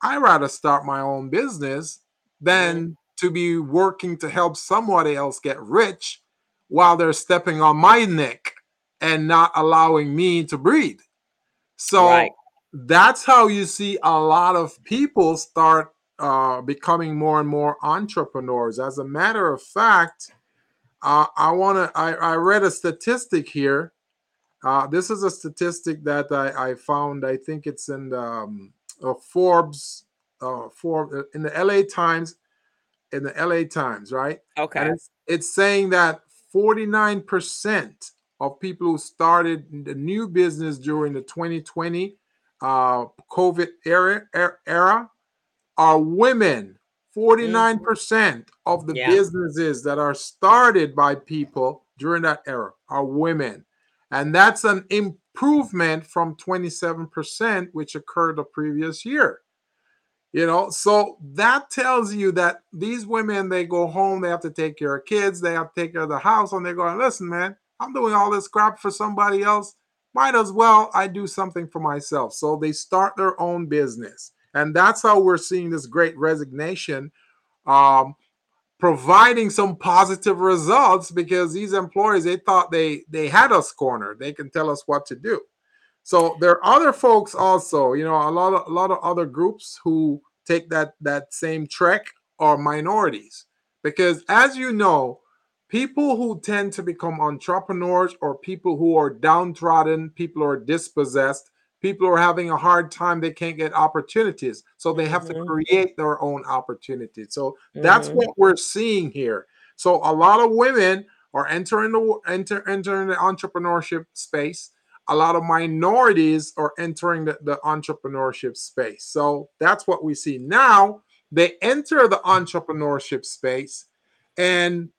I'd rather start my own business than to be working to help somebody else get rich while they're stepping on my neck and not allowing me to breathe. So Right. that's how you see a lot of people start uh, becoming more and more entrepreneurs. As a matter of fact, uh, I want to. I, I read a statistic here. Uh, this is a statistic that I, I found. I think it's in the, um, uh, Forbes, uh, for in the LA Times, in the LA Times, right? Okay. And it's, it's saying that 49% of people who started the new business during the 2020 uh, COVID era, er- era are women. 49% mm-hmm. of the yeah. businesses that are started by people during that era are women. And that's an improvement from 27%, which occurred the previous year. You know, so that tells you that these women, they go home, they have to take care of kids, they have to take care of the house, and they're going, listen, man, I'm doing all this crap for somebody else. Might as well I do something for myself. So they start their own business. And that's how we're seeing this great resignation um, providing some positive results because these employers they thought they they had us cornered. They can tell us what to do. So there are other folks also you know a lot of a lot of other groups who take that that same trek are minorities. Because as you know people who tend to become entrepreneurs or people who are downtrodden people who are dispossessed people are having a hard time they can't get opportunities so they have mm-hmm. to create their own opportunities. So mm-hmm. that's what we're seeing here. So a lot of women are entering the enter, entering the entrepreneurship space. A lot of minorities are entering the, the entrepreneurship space. So that's what we see. Now they enter the entrepreneurship space and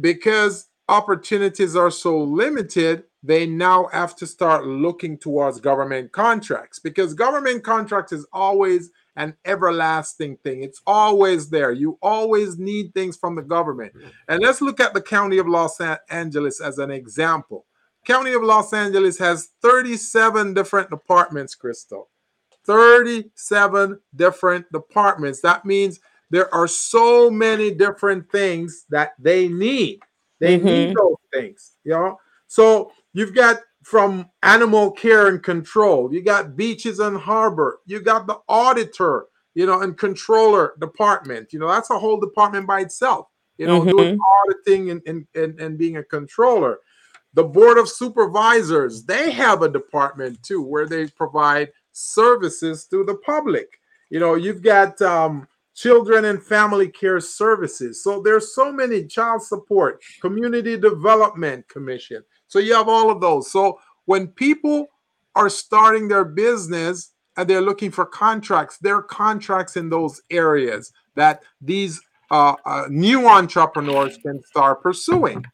because opportunities are so limited they now have to start looking towards government contracts because government contracts is always an everlasting thing. It's always there. You always need things from the government. And let's look at the county of Los Angeles as an example. County of Los Angeles has 37 different departments, Crystal. 37 different departments. That means there are so many different things that they need. They mm-hmm. need those things, you know. So You've got from animal care and control, you got beaches and harbor, you got the auditor, you know, and controller department. You know, that's a whole department by itself, you know, mm-hmm. doing auditing and, and, and, and being a controller. The board of supervisors, they have a department too where they provide services to the public. You know, you've got um, children and family care services. So there's so many child support, community development commission. So you have all of those. So when people are starting their business and they're looking for contracts, there are contracts in those areas that these uh, uh, new entrepreneurs can start pursuing.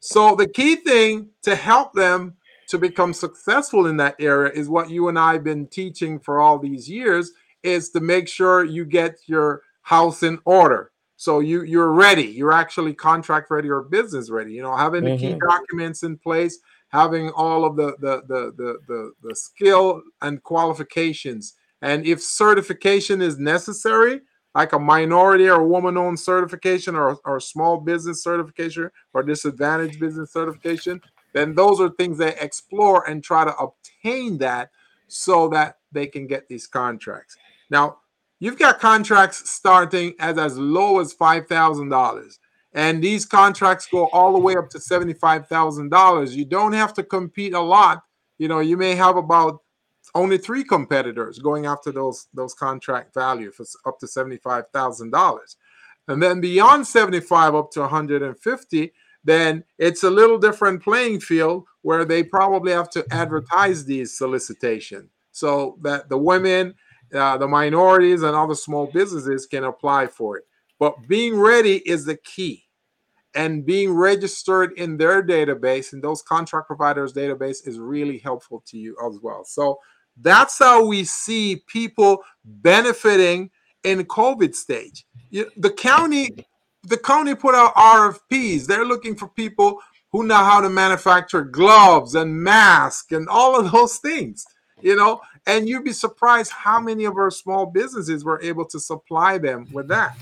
So the key thing to help them to become successful in that area is what you and I have been teaching for all these years is to make sure you get your house in order. So you you're ready. You're actually contract ready or business ready. You know, having the key mm-hmm. documents in place, having all of the the, the the the the skill and qualifications, and if certification is necessary, like a minority or woman-owned certification or, or small business certification or disadvantaged business certification, then those are things they explore and try to obtain that so that they can get these contracts. Now, You've got contracts starting as as low as five thousand dollars, and these contracts go all the way up to seventy-five thousand dollars. You don't have to compete a lot. You know, you may have about only three competitors going after those those contract value for up to seventy-five thousand dollars, and then beyond seventy-five up to one hundred and fifty. Then it's a little different playing field where they probably have to advertise these solicitation so that the women uh, the minorities and other small businesses can apply for it. But being ready is the key. And being registered in their database, in those contract providers' database, is really helpful to you as well. So that's how we see people benefiting in COVID stage. The county, the county put out RFPs. They're looking for people who know how to manufacture gloves and masks and all of those things you know and you'd be surprised how many of our small businesses were able to supply them with that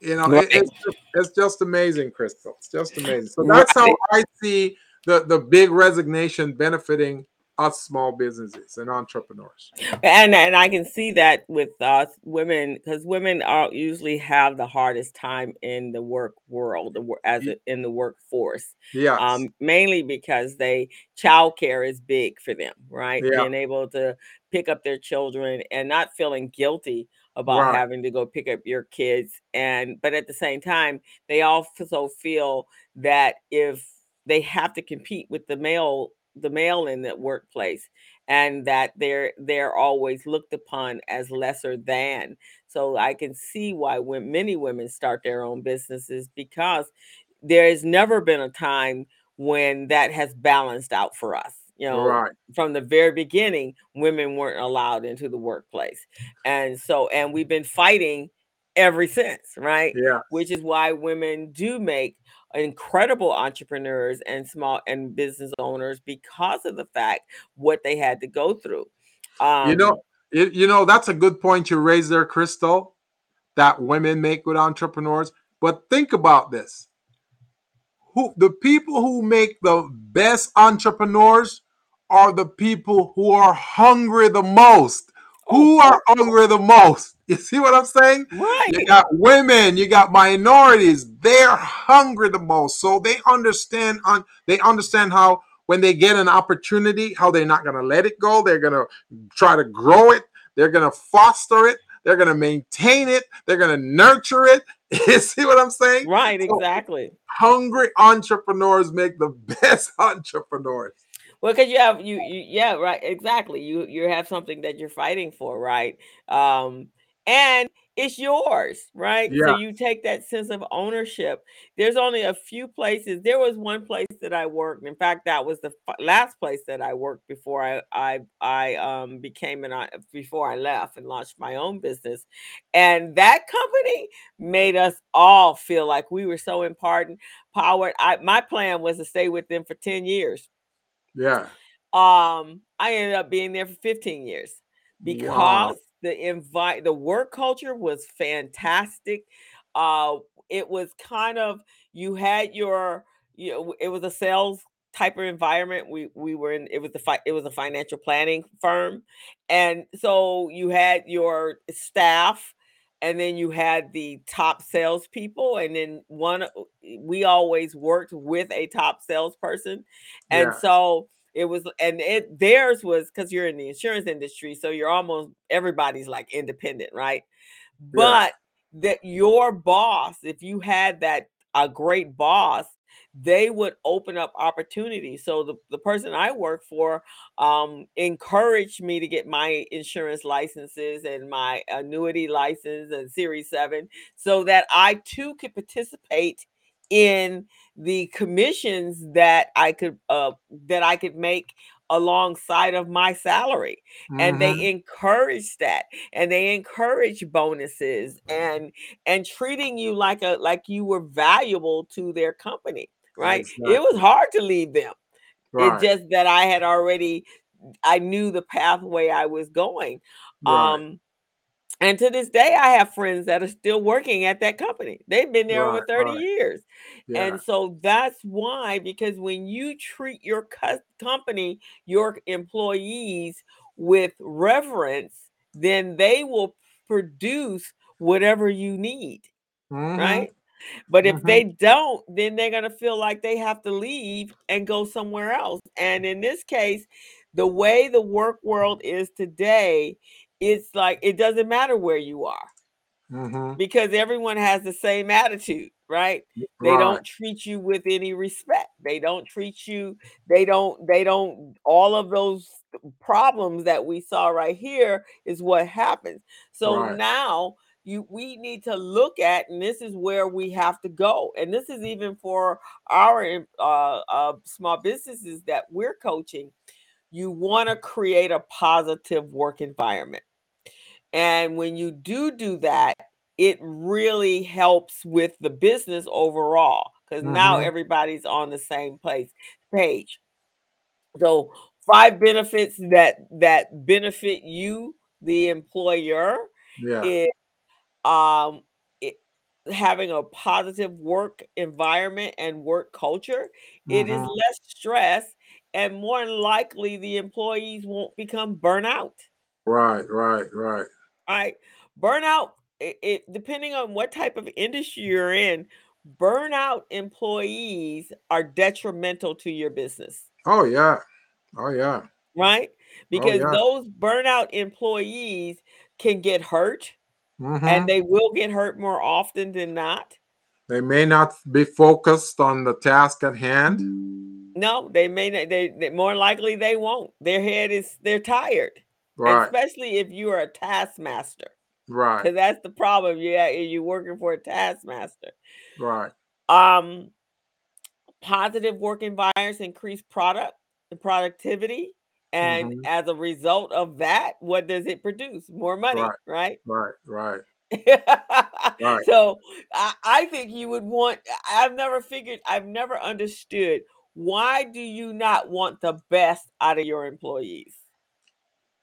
you know right. it, it's, just, it's just amazing crystal it's just amazing so that's right. how i see the the big resignation benefiting us small businesses and entrepreneurs. And and I can see that with us women because women are usually have the hardest time in the work world as a, in the workforce. Yeah. Um, mainly because they childcare is big for them, right? Yeah. Being able to pick up their children and not feeling guilty about right. having to go pick up your kids and but at the same time they also feel that if they have to compete with the male the male in that workplace and that they're they're always looked upon as lesser than so i can see why when many women start their own businesses because there has never been a time when that has balanced out for us you know Right. from the very beginning women weren't allowed into the workplace and so and we've been fighting ever since right Yeah. which is why women do make incredible entrepreneurs and small and business owners because of the fact what they had to go through um you know, you, know that's a good point you raised there, Crystal. That women make good entrepreneurs. But think about this: who the people who make the best entrepreneurs are the people who are hungry the most. Who are hungry the most? You see what I'm saying? right You got women, you got minorities. They're hungry the most, so they understand. On they understand how when they get an opportunity, how they're not gonna let it go. They're gonna try to grow it. They're gonna foster it. They're gonna maintain it. They're gonna nurture it. You see what I'm saying? right So exactly hungry entrepreneurs make the best entrepreneurs. Well because you have you, you yeah right exactly you you have something that you're fighting for right? Um and it's yours right? So you take that sense of ownership. There's only a few places there was one place that i worked in fact that was the f- last place that i worked before i i i um became an en- before i left and launched my own business and that company made us all feel like we were so important powered. I my plan was to stay with them for 10 years Yeah. um i ended up being there for 15 years because Wow. the invite the work culture was fantastic uh it was kind of you had your you know it was a sales type of environment we we were in it was the fi- it was a financial planning firm and so you had your staff and then you had the top salespeople and then one uh, we always worked with a top salesperson and Yeah. so it was and it theirs was because you're in the insurance industry so you're almost everybody's like independent right Yeah. but that your boss if you had that a great boss they would open up opportunities. So the, the person i work for um encouraged me to get my insurance licenses and my annuity license and series 7 so that i too could participate in the commissions that I could uh that I could make alongside of my salary and Mhm. they encourage that and they encourage bonuses and and treating you like a like you were valuable to their company right it was hard to leave them Right. it's just that I had already I knew the pathway I was going Right. um and to this day, I have friends that are still working at that company. They've been there over 30 Right. years. Yeah. And so that's why, because when you treat your cus- company, your employees with reverence, then they will produce whatever you need, Mhm. right? But if Mhm. they don't, then they're going to feel like they have to leave and go somewhere else. And in this case, the way the work world is today, it's like it doesn't matter where you are Mhm. because everyone has the same attitude, right? They Right. don't treat you with any respect. They don't treat you, they don't, they don't, all of those problems that we saw right here is what happens. So Right. now you we need to look at, and this is where we have to go. And this is even for our uh, uh, small businesses that we're coaching. You want to create a positive work environment. And when you do do that, it really helps with the business overall because now Mhm. everybody's on the same place page. So five benefits that that benefit you, the employer, Yeah. is um it, having a positive work environment and work culture. It is Mhm. less stress, and more likely the employees won't become burnout. Right. Right. Right. Right. Burnout, it, it depending on what type of industry you're in, burnout employees are detrimental to your business, Oh yeah. Oh yeah. right? Oh Because yeah. those burnout employees can get hurt and Mhm. they will get hurt more often than not. They may not be focused on the task at hand. No, they may not. They, they more likely they won't. Their head is they're tired, Right. especially if you are a taskmaster. Right. Because that's the problem. Yeah, you're working for a taskmaster. Right. Um, positive work environments increase product and productivity. And Mhm. as a result of that, what does it produce? More money, Right. right? Right. Right. Right. So I, I think you would want, I've never figured, I've never understood why do you not want the best out of your employees?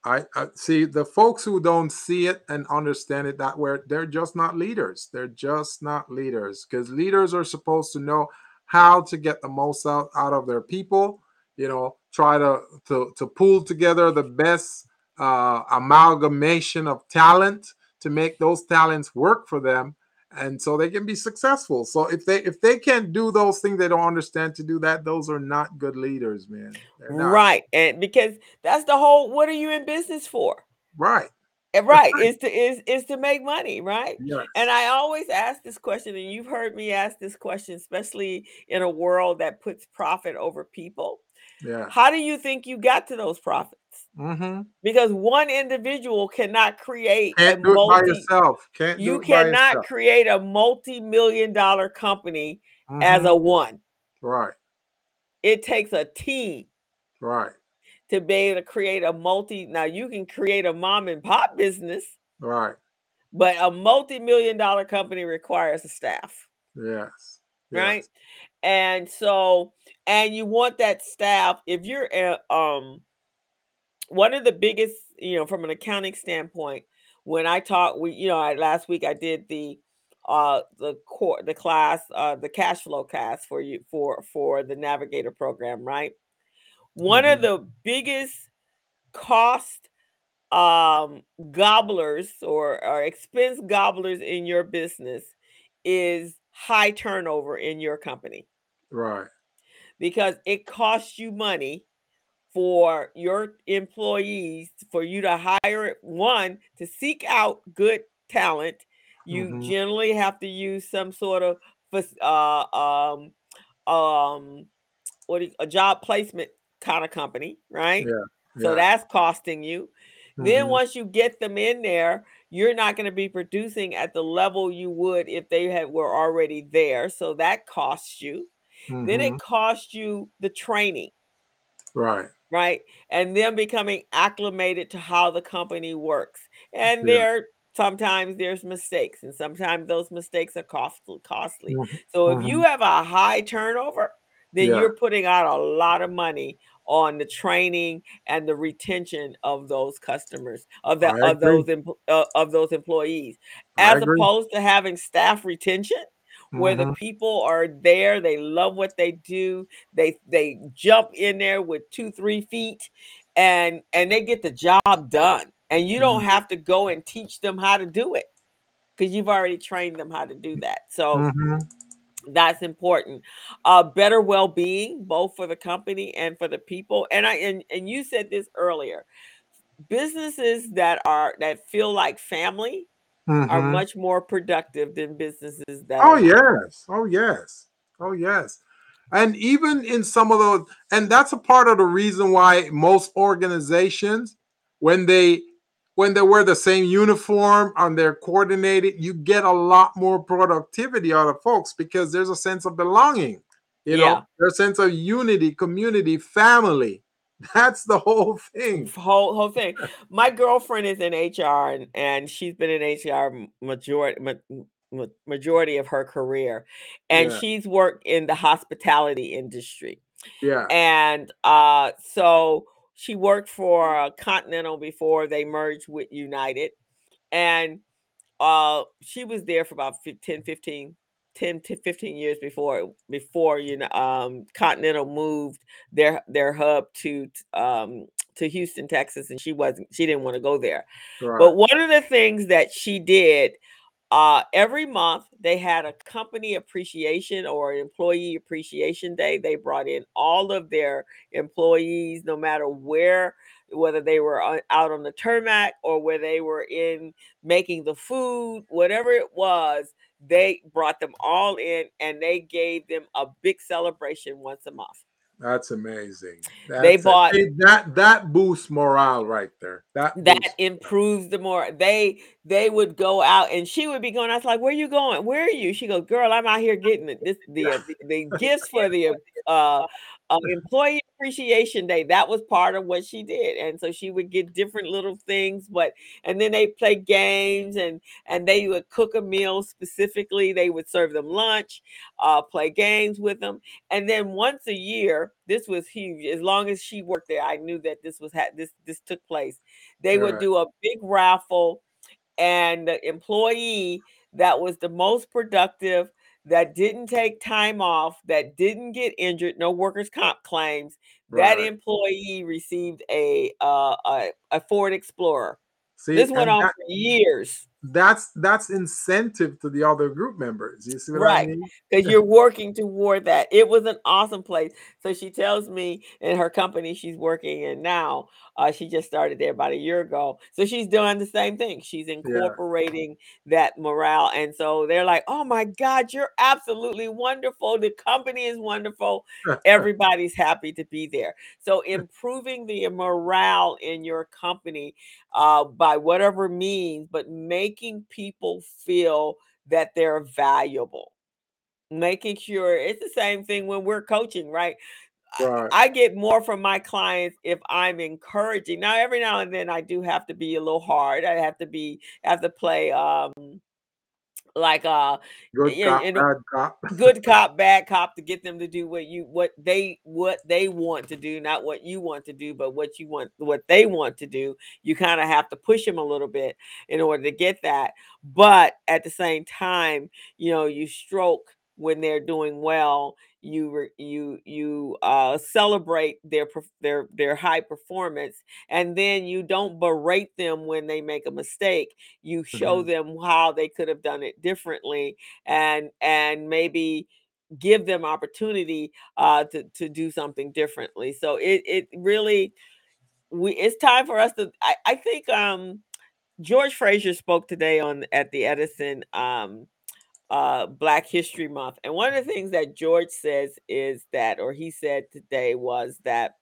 I, I see the folks who don't see it and understand it that way, they're just not leaders. They're just not leaders because leaders are supposed to know how to get the most out, out of their people, you know, try to to, to pull together the best uh, amalgamation of talent to make those talents work for them and so they can be successful. So if they if they can't do those things, they don't understand to do that. Those are not good leaders, man. Right. And because that's the whole, what are you in business for? Right. And Right. Is to is is to make money, right? Yes. And I always ask this question, and you've heard me ask this question, especially in a world that puts profit over people. yeah. How do you think you got to those profits? Mm-hmm. Because one individual cannot create Can't a do it by yourself. Can't You do it by cannot yourself. create a multi-million dollar company as Mhm. a one. right, It takes a team right, to be able to create a multi. Now you can create a mom and pop business, right. but a multi-million dollar company requires a staff. Yes. right yes. and so and you want that staff if you're a, um one of the biggest you know from an accounting standpoint when i talk we you know I, last week i did the uh the core the class uh the cash flow class for you for for the navigator program right one of Mhm. the biggest cost um gobblers or, or expense gobblers in your business is high turnover in your company Right. because it costs you money for your employees for you to hire one to seek out good talent you Mhm. generally have to use some sort of uh, um um what is a job placement kind of company right Yeah. so that's costing you then Mhm. once you get them in there, you're not going to be producing at the level you would if they had were already there. So that costs you. Then Mhm. it costs you the training, right. Right? And them becoming acclimated to how the company works. And Yeah. there sometimes there's mistakes, and sometimes those mistakes are costly. Costly. Mhm. So if you Mhm. have a high turnover, then Yeah. you're putting out a lot of money on the training and the retention of those customers of the I of those empl- uh, of those employees I as agree. opposed to having staff retention where the Mhm. people are there they love what they do they they jump in there with two three feet and and they get the job done and you don't Mhm. have to go and teach them how to do it because you've already trained them how to do that so Mhm. that's important uh better well-being both for the company and for the people and i and, and you said this earlier businesses that are that feel like family are Mhm. much more productive than businesses that Oh yes. Oh yes. Oh yes. And even in some of those, and that's a part of the reason why most organizations, when they when they wear the same uniform and they're coordinated, you get a lot more productivity out of folks because there's a sense of belonging. You Yeah. know, there's a sense of unity, community, family. That's the whole thing. whole whole thing. My girlfriend is in HR and, and she's been in HR majority ma- ma- majority of her career, and Yeah. she's worked in the hospitality industry. Yeah. And uh, so she worked for Continental before they merged with United. And uh, she was there for about fif- 10, 15, 10 to 15 years before before you know um, Continental moved their their hub to um, to Houston, Texas, and she wasn't she didn't want to go there. Right. But one of the things that she did uh, every month, they had a company appreciation or employee appreciation day. They brought in all of their employees, no matter where, whether they were on- out on the tarmac or where they were in making the food, whatever it was, they brought them all in and they gave them a big celebration once a month. That's amazing. That's they bought hey, that that boosts morale right there. That that boosts- improves the more they they would go out and she would be going. I was like, "Where you going? Where are you?" She goes, "Girl, I'm out here getting it. This the the gifts for the uh, uh employee appreciation day. That was part of what she did, and so she would get different little things. But and then they play games and and they would cook a meal specifically. They would serve them lunch, uh, play games with them, and then once a year, this was huge. As long as she worked there, I knew that this was ha- this this took place. They would Right. do a big raffle, and the employee that was the most productive, that didn't take time off, that didn't get injured, no workers' comp claims, that employee received a uh, a, a Ford Explorer. See, This went on that- for years. That's that's incentive to the other group members. You see what Right. I mean? because you're working toward that. It was an awesome place. So she tells me in her company she's working in now, uh, she just started there about a year ago. So she's doing the same thing. She's incorporating that morale. And so they're like, oh my God, you're absolutely wonderful. The company is wonderful. Everybody's happy to be there. So improving the morale in your company uh, by whatever means, but making people feel that they're valuable making sure it's the same thing when we're coaching, right? I- Right. I get more from my clients if I'm encouraging. Now, every now and then I do have to be a little hard. I have to be have to play um like uh Good cop, bad cop. good cop, bad cop to get them to do what you what they what they want to do, not what you want to do, but what you want what they want to do. You kind of have to push them a little bit in order to get that. But at the same time, you know, you stroke when they're doing well. You re- you you uh, celebrate their their their high performance, and then you don't berate them when they make a mistake. You show them how they could have done it differently, and and maybe give them opportunity uh to to do something differently so it it really we it's time for us to i, I think um george Fraser spoke today on at the edison um uh black history month and one of the things that george says is that or he said today was that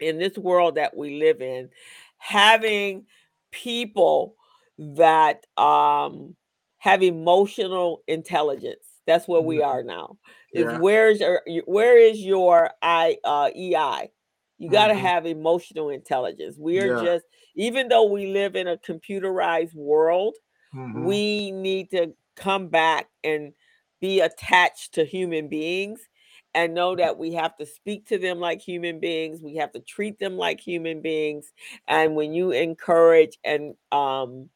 in this world that we live in having people that um have emotional intelligence that's where we Mhm. are now is Yeah. where's your where is your i uh ei you got to Mhm. have emotional intelligence we are Yeah. just even though we live in a computerized world Mhm. we need to come back and be attached to human beings and know that we have to speak to them like human beings we have to treat them like human beings and when you encourage and um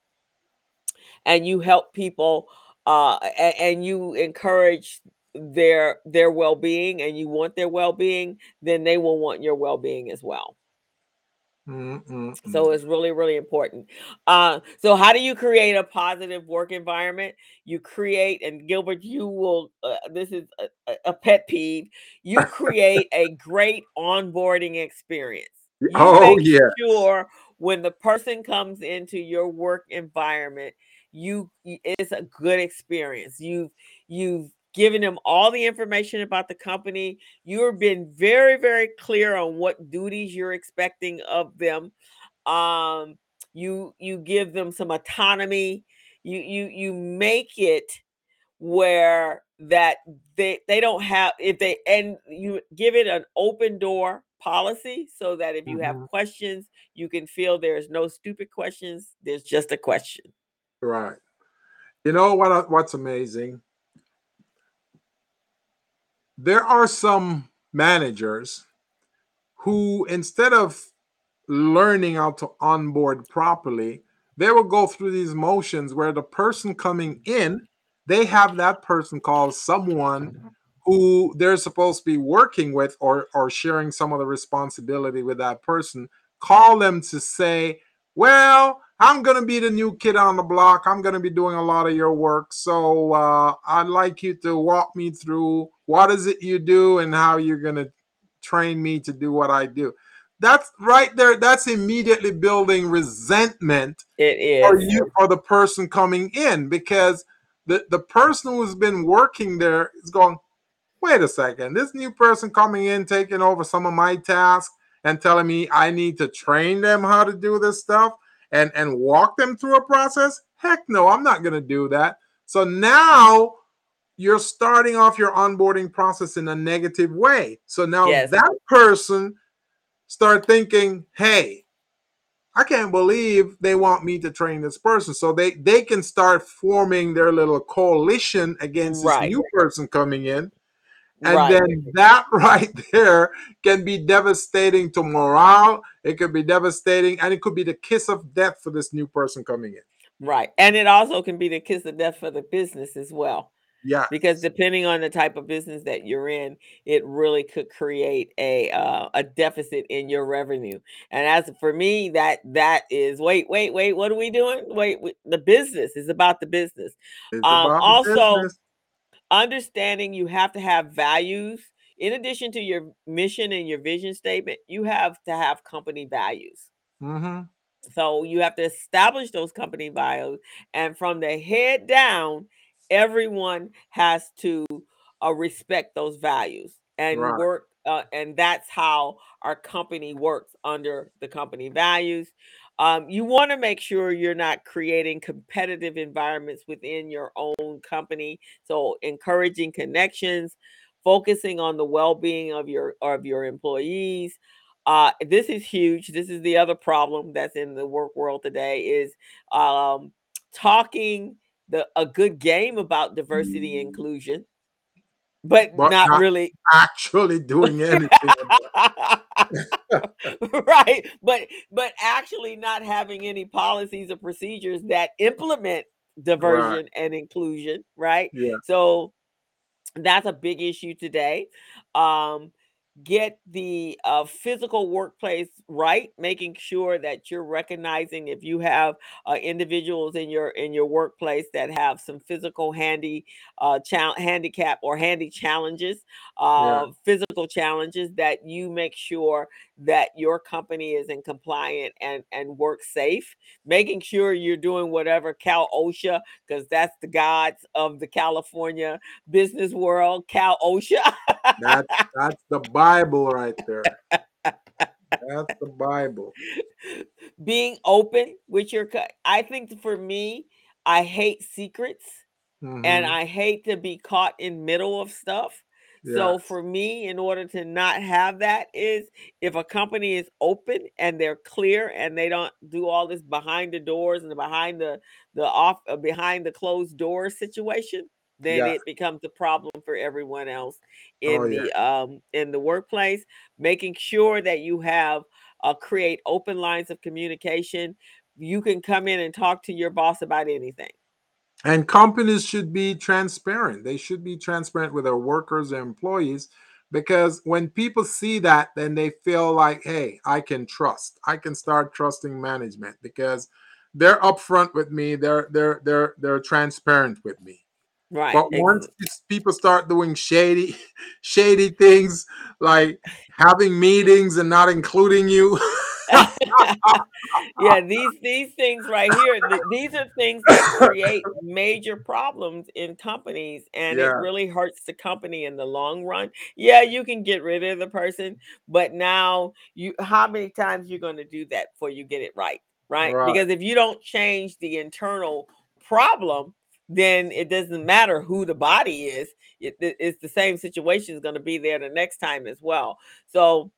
and you help people uh and, and you encourage their their well-being and you want their well-being then they will want your well-being as well Mm, mm, so it's really, really important. Uh, so how do you create a positive work environment? You create, and Gilbert, you will. Uh, this is a, a- pet peeve. You create a great onboarding experience. You oh make yeah. sure when the person comes into your work environment, you it's a good experience. You've you've given them all the information about the company. You've been very, very clear on what duties you're expecting of them. Um, you you give them some autonomy. You you you make it where that they they don't have if they and you give it an open door policy so that if you have Mhm. questions you can feel there's no stupid questions there's just a question Right. You know what? uh, What's amazing? There are some managers who, instead of learning how to onboard properly, they will go through these motions where the person coming in, they have that person call someone who they're supposed to be working with or, or sharing some of the responsibility with that person, call them to say, well, I'm going to be the new kid on the block. I'm going to be doing a lot of your work. So uh, I'd like you to walk me through what is it you do and how you're going to train me to do what I do. That's right there. That's immediately building resentment it is. for you for the person coming in because the, the person who's been working there is going, wait a second, this new person coming in, taking over some of my tasks and telling me I need to train them how to do this stuff and, and walk them through a process? Heck no, I'm not going to do that. So now you're starting off your onboarding process in a negative way. So now Yes. that person start thinking, hey, I can't believe they want me to train this person. So they they can start forming their little coalition against Right. this new person coming in. And right. then that right there can be devastating to morale. It could be devastating, and it could be the kiss of death for this new person coming in. right. And it also can be the kiss of death for the business as well. Yeah. because depending on the type of business that you're in it really could create a uh, a deficit in your revenue and as for me that that is wait wait wait what are we doing wait we, the business is about the business Um, about also- business. understanding you have to have values in addition to your mission and your vision statement you have to have company values Mhm. so you have to establish those company values, and from the head down, everyone has to uh, respect those values and Right. work. Uh, and that's how our company works under the company values. Um, you want to make sure you're not creating competitive environments within your own company. So encouraging connections, focusing on the well-being of your of your employees, uh, this is huge. This is the other problem that's in the work world today is um, talking the a good game about diversity and inclusion, but, not, not- really Actually doing anything. right. But but actually not having any policies or procedures that implement diversion and inclusion, right? Yeah. So that's a big issue today. Um, get the uh, physical workplace right, making sure that you're recognizing if you have uh, individuals in your in your workplace that have some physical handy uh, chal- handicap or handy challenges, uh, physical challenges, that you make sure that your company is in compliant and and work safe. Making sure you're doing whatever Cal OSHA, because that's the gods of the California business world, Cal OSHA. That's that's the Bible right there. That's the Bible. being open with your i think for me i hate secrets and Mhm. i hate to be caught in middle of stuff so for me in order to not have that is if a company is open and they're clear and they don't do all this behind the doors and the behind the the off uh, behind the closed door situation then Yeah. it becomes a problem for everyone else in Oh, yeah. the um in the workplace making sure that you have uh, create open lines of communication you can come in and talk to your boss about anything And companies should be transparent. They should be transparent with their workers and employees because when people see that, then they feel like, hey, I can trust. I can start trusting management because they're upfront with me. They're they're they're they're transparent with me. right But once people start doing shady, shady things like having meetings and not including you, yeah these these things right here th- these are things that create major problems in companies and it really hurts the company in the long run. Yeah you can get rid of the person but now you how many times you're going to do that before you get it right right? Right. because if you don't change the internal problem then it doesn't matter who the body is it, it- it's the same situation is going to be there the next time as well. So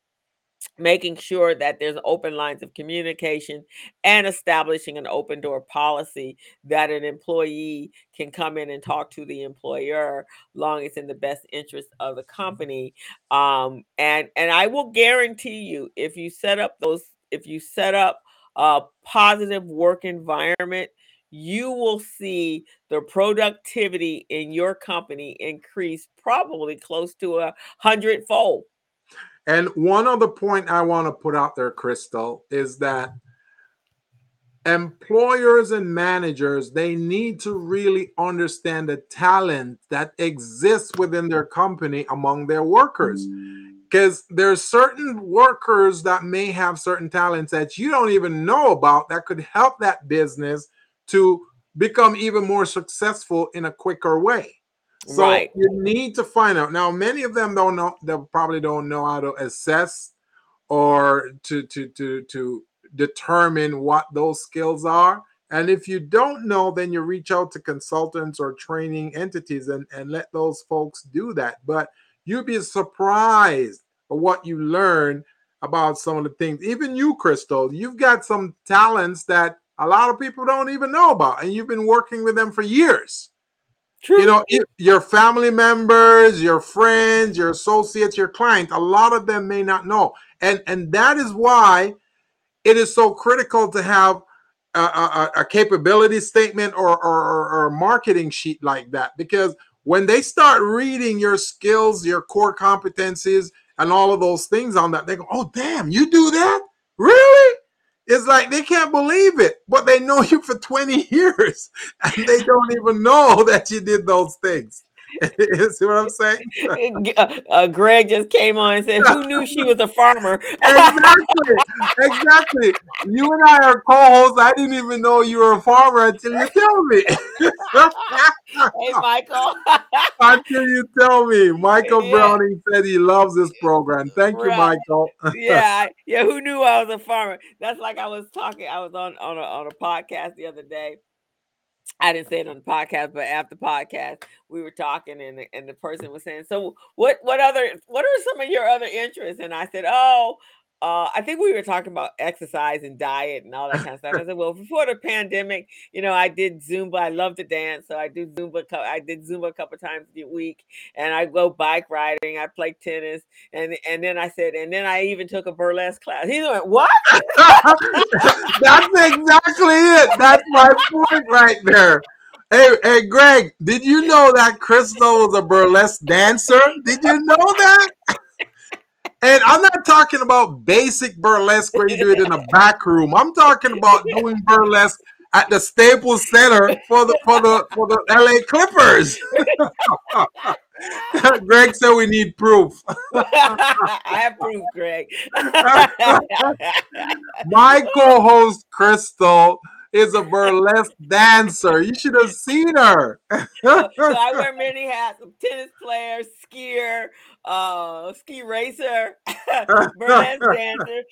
making sure that there's open lines of communication and establishing an open door policy that an employee can come in and talk to the employer long as in the best interest of the company. Um, and and i will guarantee you if you set up those if you set up a positive work environment you will see the productivity in your company increase probably close to a hundredfold And one other point I want to put out there, Crystal, is that employers and managers they need to really understand the talent that exists within their company among their workers. Because there's certain workers that may have certain talents that you don't even know about that could help that business to become even more successful in a quicker way So Right. you need to find out. Now, many of them don't know. They probably don't know how to assess or to to to to determine what those skills are. And if you don't know, then you reach out to consultants or training entities and, and let those folks do that. But you'd be surprised at what you learn about some of the things. Even you, Crystal, you've got some talents that a lot of people don't even know about, and you've been working with them for years True. you know if your family members your friends your associates your clients a lot of them may not know. And and that is why it is so critical to have a, a, a capability statement or, or, or, or a marketing sheet like that. Because when they start reading your skills your core competencies and all of those things on that they go oh damn you do that? Really it's like they can't believe it but they know you for 20 years and they don't even know that you did those things see what i'm saying uh, uh, Greg just came on and said, "Who knew she was a farmer?" exactly exactly you and i are co-hosts i didn't even know you were a farmer until you tell me hey, Michael. until you tell me michael Yeah. browning said he loves this program thank you michael yeah, yeah. Who knew I was a farmer? That's like I was talking. I was on on a, on a podcast the other day. I didn't say it on the podcast, but after podcast, we were talking, and the, and the person was saying, "So, what what other what are some of your other interests?" And I said, "Oh." Uh, I think we were talking about exercise and diet and all that kind of stuff. I said, "Well, before the pandemic, you know, I did Zumba. I love to dance, so I do Zumba. I did Zumba a couple times a week, and I go bike riding. I play tennis, and and then I said, and then I even took a burlesque class. He went, "What?" That's exactly it. That's my point right there. Hey, hey, Greg, did you know that Crystal was a burlesque dancer? Did you know that? And I'm not talking about basic burlesque where you do it in a back room. I'm talking about doing burlesque at the Staples Center for the for the for the LA Clippers. Greg said we need proof. I have proof, Greg. My co-host Crystal is a burlesque dancer. You should have seen her. so I wear many hats: I'm tennis player, skier, uh, ski racer, burlesque dancer.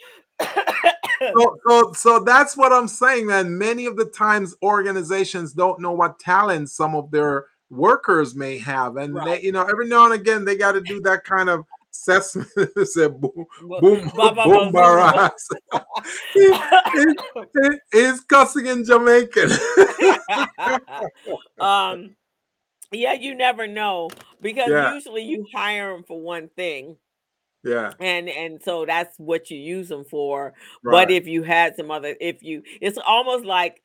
so, so, so that's what I'm saying, man. Many of the times organizations don't know what talents some of their workers may have. And Right. they, you know, every now and again they got to do that kind of assessment. Say, boom, boom, boom, ba- baras. He- he- He's cussing in Jamaican. um, yeah, you never know because Yeah. usually you hire them for one thing, yeah, and and so that's what you use them for. right. But if you had some other, if you, it's almost like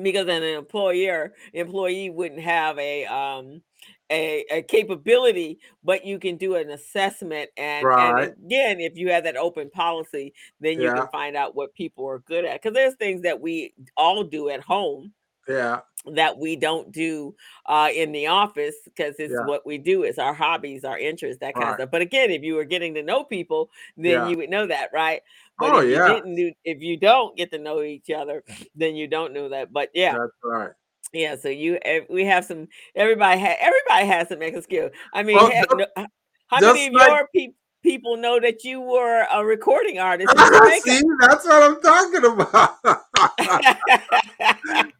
because an employer employee wouldn't have a um a, a capability, but you can do an assessment and, Right. and again, if you have that open policy, then you Yeah. can find out what people are good at. Because there's things that we all do at home yeah, that we don't do uh, in the office because it's Yeah. what we do. It's our hobbies, our interests, that kind Right. of stuff. But again, if you were getting to know people, then Yeah. you would know that, right? But Oh, if yeah. you didn't do, if you don't get to know each other, then you don't know that. But yeah, that's right. Yeah. So you, eh, we have some. Everybody had. Everybody has some extra skill. I mean, Well, heck, just- no- how many of like- your pe- people know that you were a recording artist? See, that's what I'm talking about.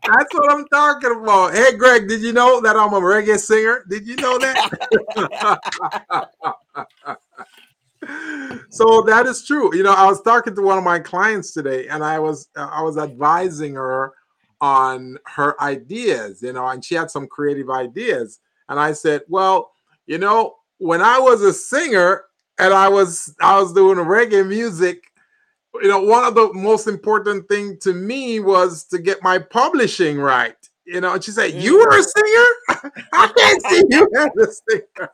That's what I'm talking about. Hey, Greg, did you know that I'm a reggae singer? Did you know that? so that is true. You know, I was talking to one of my clients today, and I was uh, I was advising her on her ideas. You know, and she had some creative ideas, and I said, "Well, you know, when I was a singer and I was I was doing reggae music." you know, one of the most important thing to me was to get my publishing right. You know, and she said, "You were a mm. singer? I can't see you as a singer."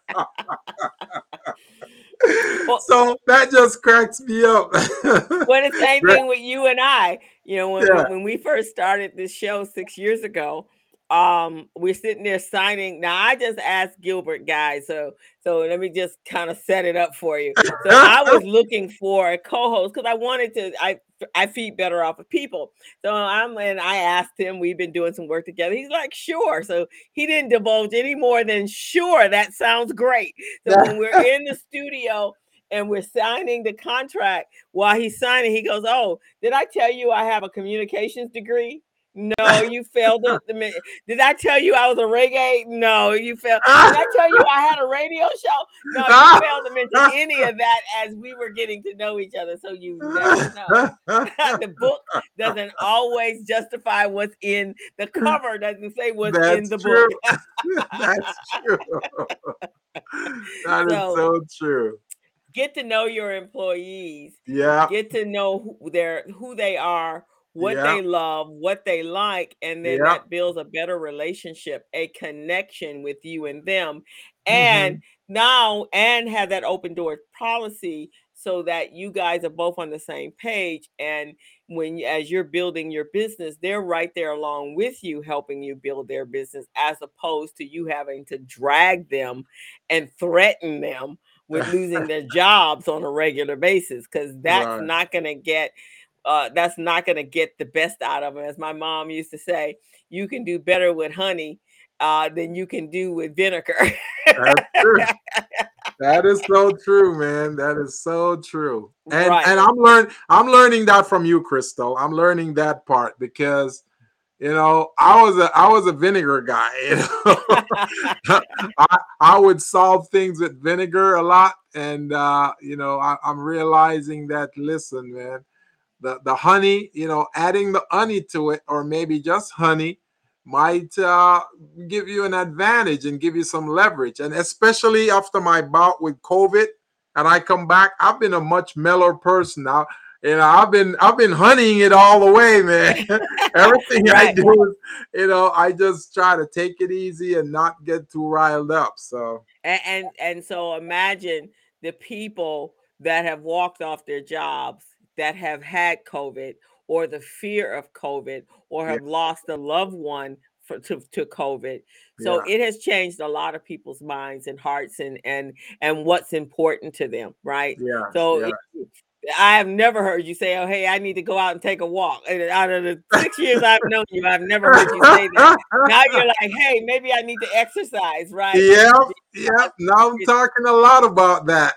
Well- so that just cracks me up. well, the same thing with you and I. You know, when, Yeah. when we first started this show six years ago, um we're sitting there signing now i just asked gilbert guys so so let me just kind of set it up for you. So i was looking for a co-host because i wanted to i i feed better off of people. So i'm and i asked him we've been doing some work together. He's like sure. So he didn't divulge any more than sure that sounds great. So when we're in the studio and we're signing the contract while he's signing he goes oh did i tell you i have a communications degree no, you failed it. Did I tell you I was a reggae? No, you failed. Did I tell you I had a radio show? No, you failed to mention any of that as we were getting to know each other. So you never know. the book doesn't always justify what's in the cover. Doesn't say what's That's in the true. book. That's true. That so, is so true get to know your employees yeah get to know who they're who they are what yeah. they love, what they like, and then yeah. that builds a better relationship, a connection with you and them. And mm-hmm. now, and have that open door policy so that you guys are both on the same page. And when, as you're building your business, they're right there along with you, helping you build their business, as opposed to you having to drag them and threaten them with losing their jobs on a regular basis, because that's right. not going to get uh, that's not going to get the best out of them. As my mom used to say, you can do better with honey uh, than you can do with vinegar. That's true. that is so true, man. That is so true. And right. and I'm learning I'm learning that from you, Crystal. I'm learning that part because you know I was a I was a vinegar guy. You know? I, I would solve things with vinegar a lot, and uh, you know I, I'm realizing that. Listen, man, the the honey you know adding the honey to it or maybe just honey might uh, give you an advantage and give you some leverage and especially after my bout with covid and i come back i've been a much mellower person now you know i've been i've been honeying it all the way man everything right. i do is, you know i just try to take it easy and not get too riled up so and and, and so imagine the people that have walked off their jobs that have had COVID or the fear of COVID or have yeah. lost a loved one for, to, to COVID. So yeah. it has changed a lot of people's minds and hearts and and and what's important to them, right? Yeah. So yeah. It, I have never heard you say, "Oh, hey, I need to go out and take a walk." And out of the six years I've known you, I've never heard you say that. Now you're like, "Hey, maybe I need to exercise," right? Yeah, yeah. Now I'm talking a lot about that.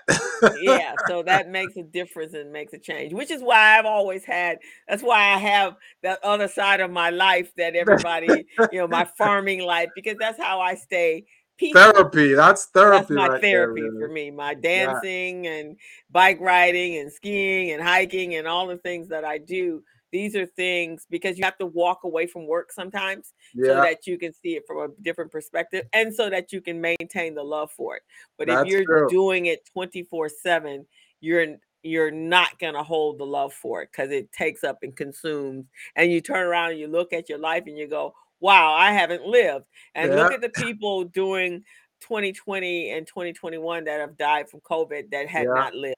yeah, so that makes a difference and makes a change, which is why I've always had. That's why I have that other side of my life that everybody, you know, my farming life, because that's how I stay Peaceful. Therapy. That's therapy. That's my right therapy there, for me. My dancing yeah. and bike riding and skiing and hiking and all the things that I do. These are things because you have to walk away from work sometimes yeah. so that you can see it from a different perspective and so that you can maintain the love for it. But That's if you're true. doing it 24 7, you're you're not going to hold the love for it because it takes up and consumes. And you turn around and you look at your life and you go, wow, I haven't lived. And yeah. look at the people during 2020 and 2021 that have died from COVID that had yeah. not lived.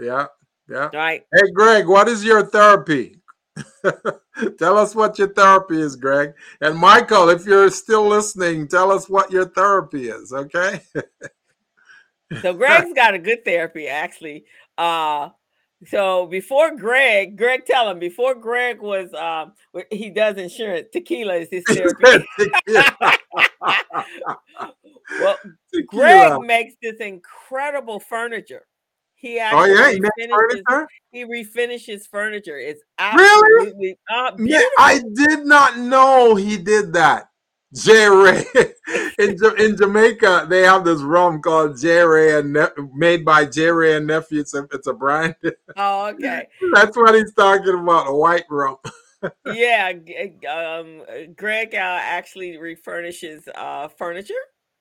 Yeah. Yeah. Right. Hey, Greg, what is your therapy? tell us what your therapy is, Greg. And Michael, if you're still listening, tell us what your therapy is, okay? so Greg's got a good therapy, actually. Uh so before Greg, Greg, tell him before Greg was um he does insurance. Tequila is his therapy. well, tequila. Greg makes this incredible furniture. He actually oh, yeah, he, refinishes, he refinishes furniture. It's absolutely really? uh, yeah, I did not know he did that. J Wray in, in Jamaica, they have this rum called J Wray and ne- made by J Wray and nephew. It's a, it's a brand. Oh, okay. That's what he's talking about, a white rum. yeah, um, Greg uh, actually refurnishes uh, furniture.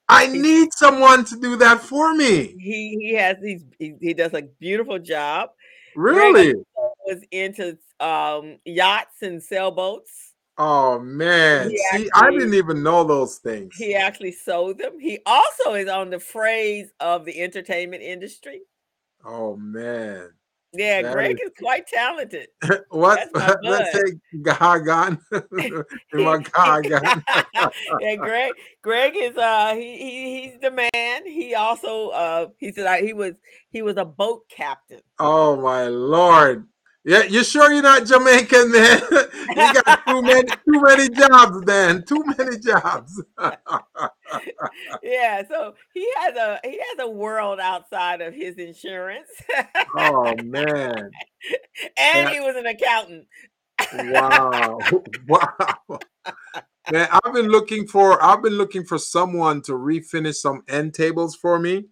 I he's, need someone to do that for me. He he has. He, he does a beautiful job. Really, Greg was into um, yachts and sailboats. Oh man, he see, actually, I didn't even know those things. He actually sold them. He also is on the phrase of the entertainment industry. Oh man. Yeah, That Greg is- quite talented. what? That's my Let's bud. say Gagan. my Gagan. yeah, Greg. Greg is uh he, he he's the man. He also uh he said uh, he was he was a boat captain. Oh my lord. Yeah, you sure you're not Jamaican, man? you got too many too many jobs, man. Too many jobs. Yeah, so he has a he has a world outside of his insurance, oh man. and Yeah. he was an accountant. Wow. wow. Man, I've been looking for I've been looking for someone to refinish some end tables for me.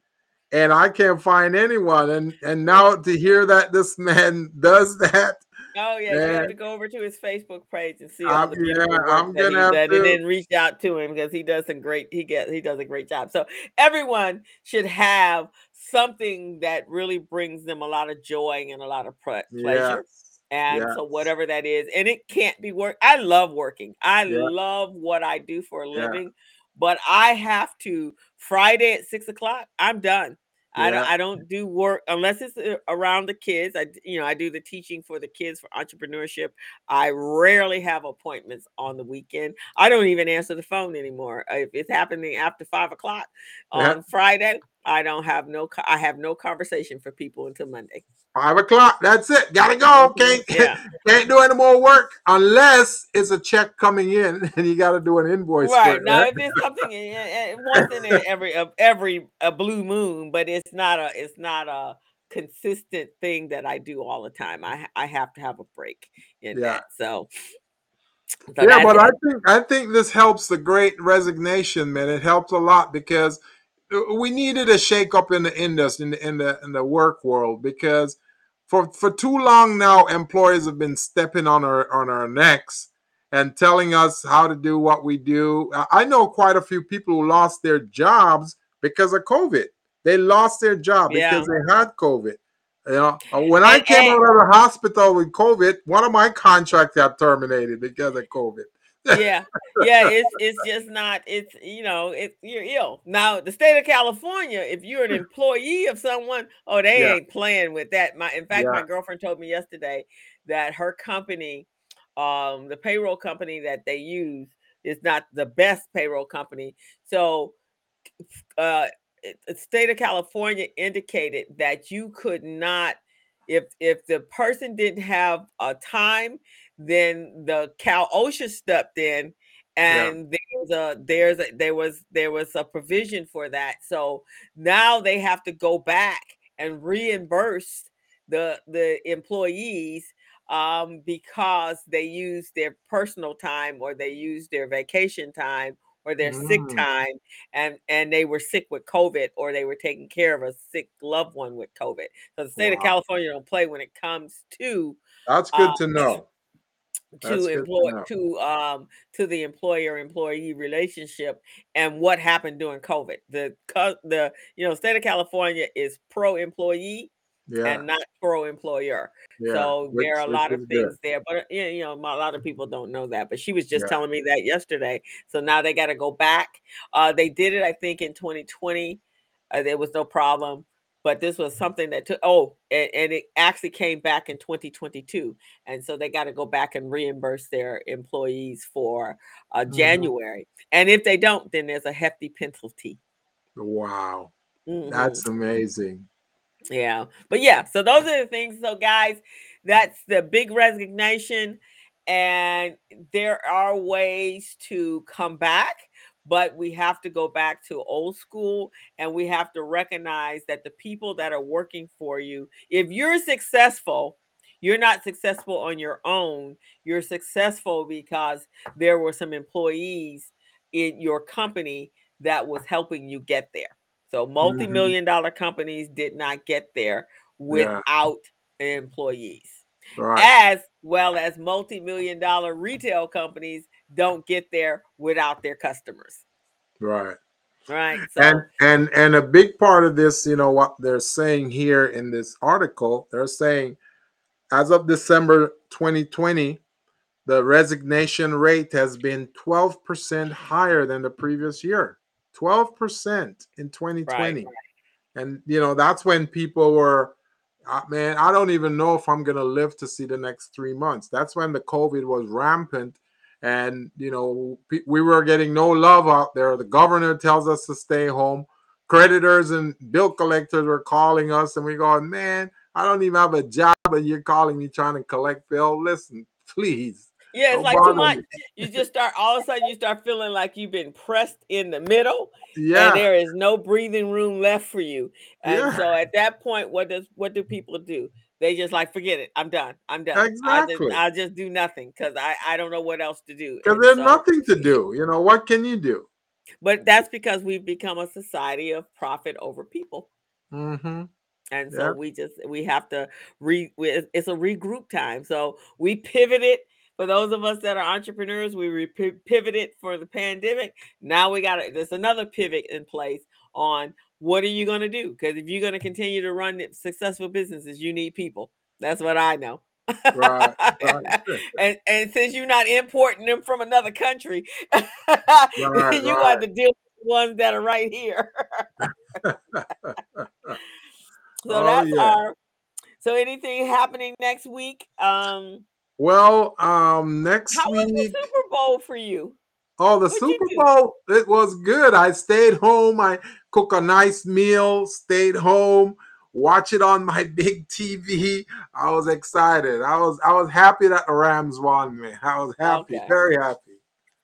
And I can't find anyone. And and now to hear that this man does that, Oh yeah, you Yeah. have to go over to his Facebook page and see all I'm- yeah, I'm that he gonna have done, to- and then reach out to him because he does some great. He gets he does a great job. So everyone should have something that really brings them a lot of joy and a lot of ple- pleasure. yes. And so whatever that is, and it can't be work. I love working. I Yeah. love what I do for a Yeah. But I have to Friday at six o'clock. I'm done. I don't. I don't do work unless it's uh, around the kids. I you know, I do the teaching for the kids for entrepreneurship. I rarely have appointments on the weekend. I don't even answer the phone anymore. Uh, If it's happening after five o'clock Yeah. on Friday, I don't have no. I have no conversation for people until Monday. Five o'clock. That's it. Gotta go. Can't Mm-hmm. Yeah. can't do any more work unless it's a check coming in and you got to do an invoice. right now right? if it's something in- once in every every a blue moon but it's not a it's not a consistent thing that i do all the time i i have to have a break in Yeah. that so, so yeah, but. I think I think this helps the Great Resignation, man. It helps a lot because we needed a shake up in the industry, in the in the in the work world, because for for too long now, employers have been stepping on our on our necks and telling us how to do what we do. I- I know quite a few people who lost their jobs because of COVID. They lost their job Yeah. because they had COVID. You know, Uh, when I came out of the hospital with COVID, one of my contracts got terminated because of COVID. Yeah. Yeah it's it's just not it's you know it's you're ill. Now the state of california if you're an employee of someone oh they Yeah. ain't playing with that. My in fact my girlfriend told me yesterday that her company um the payroll company that they use is not the best payroll company. So uh the state of california indicated that you could not if if the person didn't have a time then the Cal OSHA stepped in Yeah. and there was a there's a there was there was a provision for that. So now they have to go back and reimburse the the employees um because they used their personal time or they used their vacation time or their sick Mm. time and and they were sick with covid or they were taking care of a sick loved one with covid so the state of california don't play when it comes to That's good Uh, to know. That's to good to employ to um to the employer employee relationship and what happened during covid. The the you know state of california is pro employee Yeah, and not pro employer yeah. so which- there are a lot of is good. things there but you know a lot of people don't know that but she was just Yeah. telling me that yesterday. So now they got to go back. Uh they did it i think in 2020 uh, there was no problem but this was something that took oh and, and it actually came back in 2022 and so they got to go back and reimburse their employees for uh, Mhm. january and if they don't then there's a hefty penalty Wow, Mhm. that's amazing. Yeah. But yeah, so those are the things. So, guys, that's the big resignation. And there are ways to come back, but we have to go back to old school and we have to recognize that the people that are working for you, if you're successful, you're not successful on your own. You're successful because there were some employees in your company that was helping you get there. So mm-hmm. multi-million dollar companies did not get there without employees. Right, As well as multi-million dollar retail companies don't get there without their customers. right. Right. So and and and a big part of this you know what they're saying here in this article they're saying as of december 2020 the resignation rate has been 12% higher than the previous year 12% in 2020 and you know that's when people were uh, man, I don't even know if I'm gonna live to see the next three months. That's when the COVID was rampant, and you know we were getting no love out there. The governor tells us to stay home. Creditors and bill collectors were calling us, and we go, man, I don't even have a job, and you're calling me trying to collect bill. Listen, please. Yeah, it's like too much. You just start all of a sudden you start feeling like you've been pressed in the middle. Yeah. And there is no breathing room left for you. And yeah. so at that point, what does what do people do? They just like forget it. I'm done. I'm done. Exactly. I'll just, just do nothing because I, I don't know what else to do. Because there's so, nothing to do. You know, what can you do? But that's because we've become a society of profit over people. Mm-hmm and so yeah. we just we have to re it's a regroup time so we pivoted for those of us that are entrepreneurs, we re- pivoted for the pandemic. Now we got it, there's another pivot in place on what are you going to do? Because if you're going to continue to run successful businesses, you need people. That's what I know. right, right. and and since you're not importing them from another country, right, you right. got to deal with the ones that are right here. so oh, that's yeah. our. So anything happening next week? Um, well, um, next How week. was the Super Bowl for you? Oh, the What'd Super Bowl, it was good. I stayed home. I cook a nice meal, stayed home, watch it on my big TV. I was excited. I was I was happy that the Rams won, man. I was happy, okay. very happy.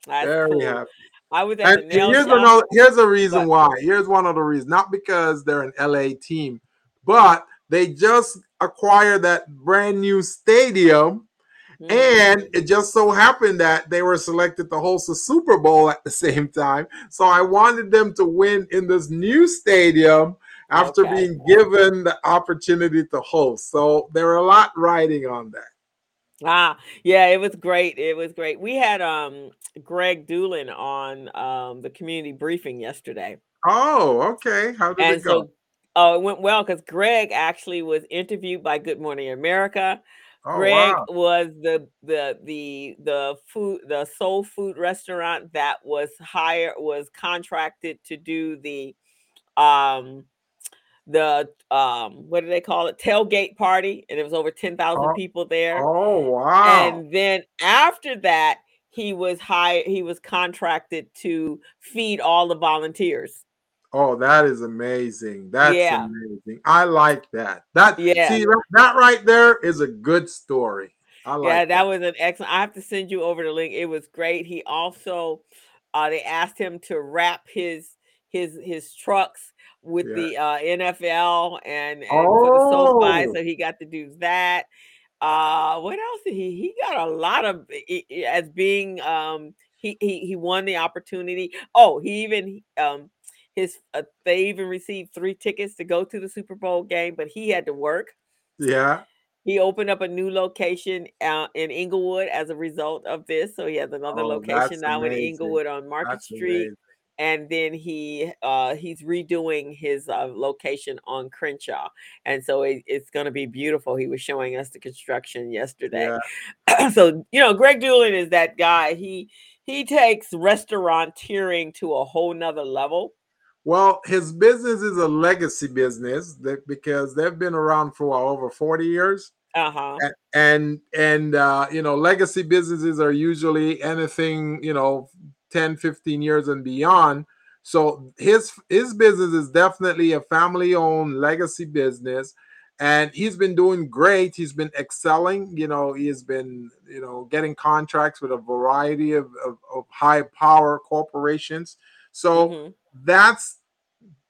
That's very cool. happy. I was at and, here's another here's a reason but, why. Here's one of the reasons. Not because they're an LA team, but they just acquired that brand new stadium Mm-hmm. And it just so happened that they were selected to host a Super Bowl at the same time. So I wanted them to win in this new stadium after okay. being given the opportunity to host. So there were a lot riding on that. Ah, yeah, it was great. It was great. We had um Greg Dulan on um the community briefing yesterday. Oh, okay. How did and it go? So, oh, it went well because Greg actually was interviewed by Good Morning America. Oh, Greg wow. was the the the the food the soul food restaurant that was hired was contracted to do the um the um what do they call it tailgate party and it was over 10,000 oh, people there. Oh wow. And then after that he was hired he was contracted to feed all the volunteers. Oh, that is amazing. That's yeah. amazing. I like that. That yeah. see that right there is a good story. I like yeah, that, that was an excellent. I have to send you over the link. It was great. He also uh they asked him to wrap his his his trucks with yeah. the uh NFL and, and oh. for the SoFi, so he got to do that. Uh what else did he he got a lot of as being um he he he won the opportunity. Oh, he even um his uh, they even received three tickets to go to the Super Bowl game, but he had to work. Yeah. He opened up a new location uh, in Inglewood as a result of this. So he has another oh, location now amazing. in Inglewood on Market that's Street. Amazing. And then he uh, he's redoing his uh, location on Crenshaw, and so it, it's going to be beautiful. He was showing us the construction yesterday. Yeah. so you know, Greg Dulan is that guy. He he takes restauranteering to a whole nother level well, his business is a legacy business that, because they've been around for over 40 years. Uh-huh. And and uh, you know, legacy businesses are usually anything, you know, 10, 15 years and beyond. So his his business is definitely a family-owned legacy business and he's been doing great. He's been excelling. You know, he has been, you know, getting contracts with a variety of, of, of high power corporations. So mm-hmm that's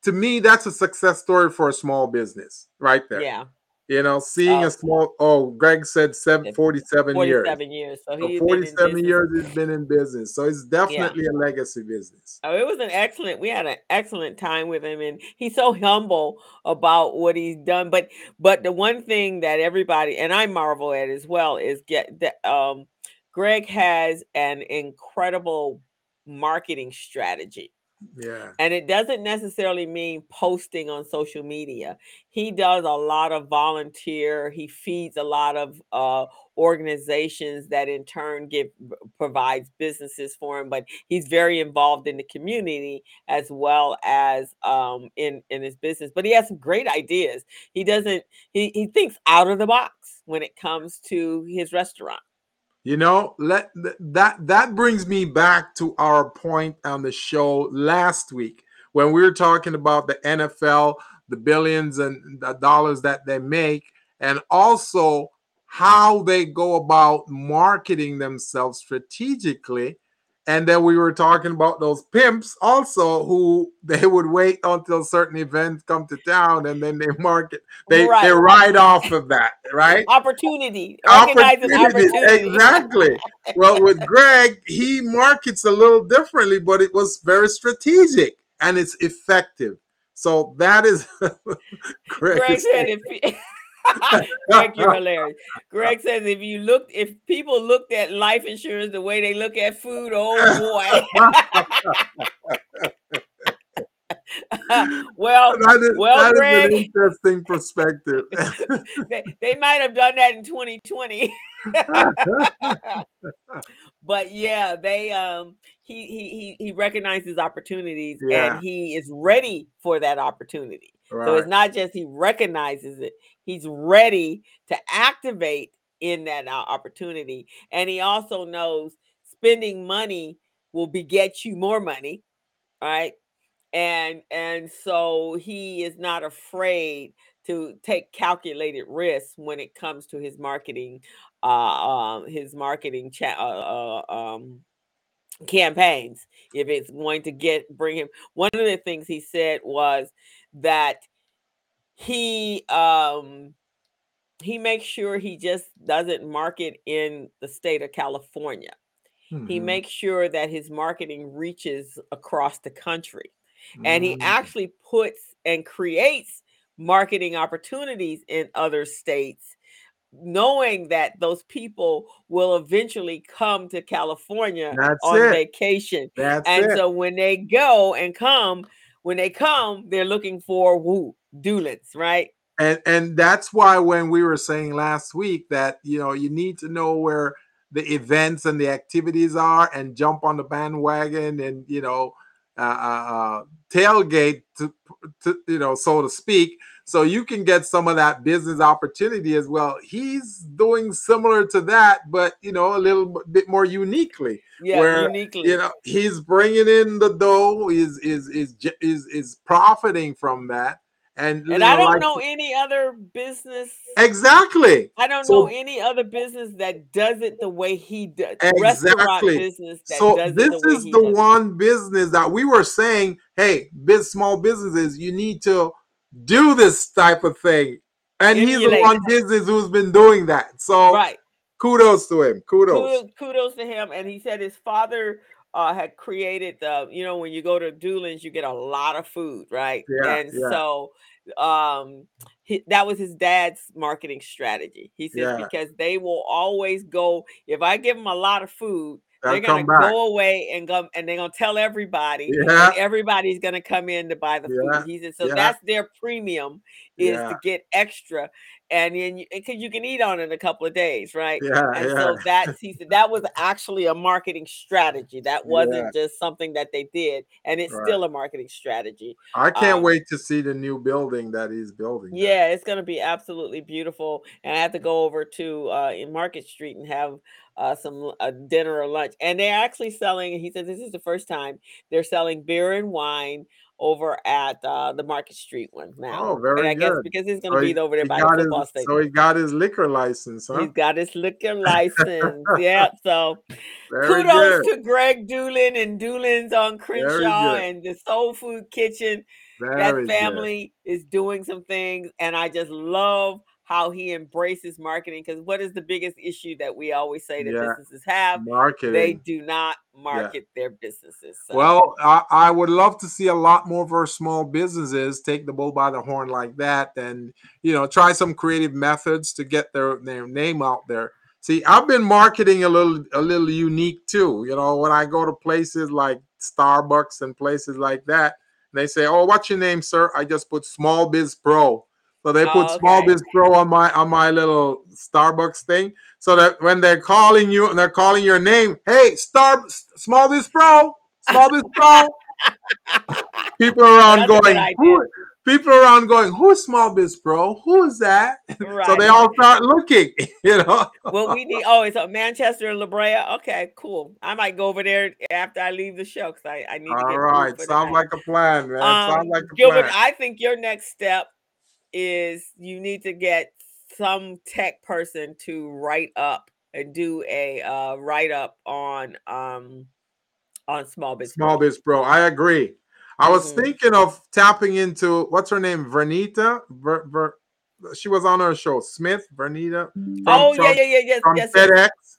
to me that's a success story for a small business right there. Yeah. You know, seeing a small oh, Greg said seven, 47, 47 years. 47 years. So, so 47 years he's been in business. So it's definitely yeah. a legacy business. Oh, it was an excellent, we had an excellent time with him and he's so humble about what he's done. But but the one thing that everybody and I marvel at as well is get that um Greg has an incredible marketing strategy Yeah. And it doesn't necessarily mean posting on social media. He does a lot of volunteer. He feeds a lot of uh, organizations that in turn give provides businesses for him. But he's very involved in the community as well as um, in in his business. But he has some great ideas. He doesn't. He he thinks out of the box when it comes to his restaurant. You know, let that that brings me back to our point on the show last week when we were talking about the NFL, the billions and the dollars that they make, and also how they go about marketing themselves strategically and then we were talking about those pimps also who they would wait until certain events come to town and then they market they right. they ride off of that right? Opportunity. Opportunity, opportunity. exactly. Well with greg he markets a little differently but it was very strategic and it's effective. So that is greg, greg said if Greg, you're hilarious. Greg says if you look, if people looked at life insurance the way they look at food, oh boy. well, that is, well, that Greg, is an interesting perspective. they, they might have done that in 2020. but yeah, they um he he he recognizes opportunities yeah. and he is ready for that opportunity. Right. So it's not just he recognizes it, he's ready to activate in that opportunity. And he also knows spending money will beget you more money, right? And and so he is not afraid to take calculated risks when it comes to his marketing, uh, um, his marketing cha- uh, uh, um, campaigns. If it's going to get bring him, one of the things he said was that he um he makes sure he just doesn't market in the state of California. Mm-hmm. He makes sure that his marketing reaches across the country. Mm-hmm. And he mm. actually puts and creates marketing opportunities in other states knowing that those people will eventually come to California That's on it. vacation. That's and it. so when they go and come, when they come, they're looking for woo Dulans, right? And and that's why when we were saying last week that you know you need to know where the events and the activities are and jump on the bandwagon and you know uh, uh, uh tailgate to, to you know so to speak so you can get some of that business opportunity as well he's doing similar to that but you know a little bit more uniquely yeah where, uniquely you know he's bringing in the dough is is is is is profiting from that and, and I don't like, know any other business. Exactly. I don't so, know any other business that does it the way he does. Exactly. business so this the is the one it. business that we were saying, hey, big small businesses, you need to do this type of thing. And Emulate. he's the one business who's been doing that. So right. kudos to him. Kudos. kudos. Kudos to him. And he said his father uh, had created the, you know, when you go to Dulan's, you get a lot of food, right? Yeah, and yeah. so um he, that was his dad's marketing strategy. He said Yeah. because they will always go if I give them a lot of food, they're gonna back. go away and go and they're gonna tell everybody, Yeah. everybody's gonna come in to buy the Yeah, food. He said so yeah. that's their premium is to get extra, and then because you, can eat on it a couple of days, right? Yeah, And yeah. so that's he said that was actually a marketing strategy. That wasn't just something that they did, and it's Right. still a marketing strategy. I can't Um, wait to see the new building that he's building. yeah, it's gonna be absolutely beautiful. And I have to go over to uh in Market Street and have uh some uh, dinner or lunch. And they're actually selling, he says this is the first time they're selling beer and wine over at uh the Market Street one now. Oh, very and I guess because he's gonna he, be over there by the football his, stadium. so he got his liquor license, huh? He's got his liquor license. yeah. So Very kudos good. to Greg Dulan and Dulan's on Crenshaw and the Soul Food Kitchen Very that good. family is doing some things and i just love how he embraces marketing because what is the biggest issue that we always say that Yeah. businesses have Marketing. they do not market their businesses so, Well, I, I would love to see a lot more of our small businesses take the bull by the horn like that, and you know, try some creative methods to get their their name out there. See, I've been marketing a little a little unique too. You know, when I go to places like Starbucks and places like that. They say, "Oh, what's your name, sir?" I just put Small Biz Pro. So they put Oh, Small okay. Biz Pro on my on my little Starbucks thing, so that when they're calling you and they're calling your name, hey, Star Small Biz Pro, Small Biz Pro. people around That's going, who, people around going, who's Small Biz Pro? Who is that? Right. So they all start looking, you know. well, we need. Oh, it's uh, Manchester and La Brea. Okay, cool. I might go over there after I leave the show because I, I need to get right, sounds like a plan, man. Um, sounds like a Gilbert, plan. I think your next step is you need to get some tech person to write up and do a uh, write up on um on small business. Small Biz Pro. I agree. I was Mhm. thinking of tapping into what's her name, Vernita. Ver, Ver, she was on her show, Smith, Vernita. From, oh yeah, yeah, yeah, yes, from yes, yes,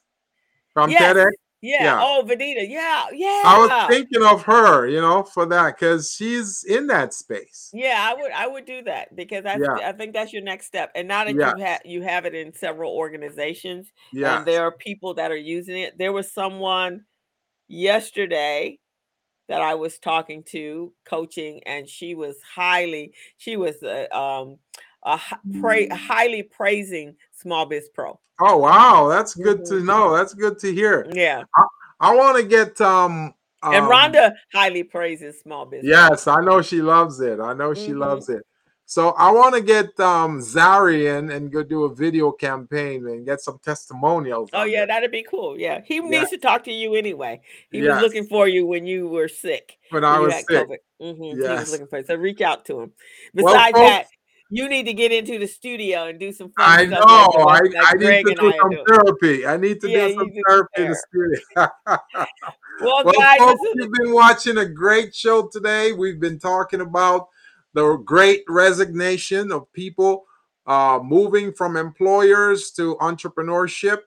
From Yes. TEDx. Yeah. yeah. Oh, Vanita, yeah, yeah. I was thinking of her, you know, for that because she's in that space. Yeah, I would I would do that because I Yeah. I think that's your next step. And now that Yeah. you have you have it in several organizations Yeah. and there are people that are using it. There was someone yesterday that I was talking to coaching and she was highly she was uh, um a pra- highly praising Small Biz Pro. Oh wow, that's good to Mhm. know. That's good to hear. Yeah. I want to get um, And um, Rhonda highly praises Small Biz. Yes, I know she loves it. I know she Mhm. loves it. So I want to get um Zarian and go do a video campaign and get some testimonials. Oh yeah, it. that'd be cool. Yeah, he Yeah. needs to talk to you anyway. He Yes. was looking for you when you were sick. when when I was sick. COVID. Mhm, He was looking for you. So reach out to him. Well, Besides folks- that, you need to get into the studio and do some fun I stuff. know. I, like I need to do some doing. therapy. I need to Yeah, do some do therapy in the studio. Well, well, guys, folks, you've been watching a great show today. We've been talking about the great resignation of people uh, moving from employers to entrepreneurship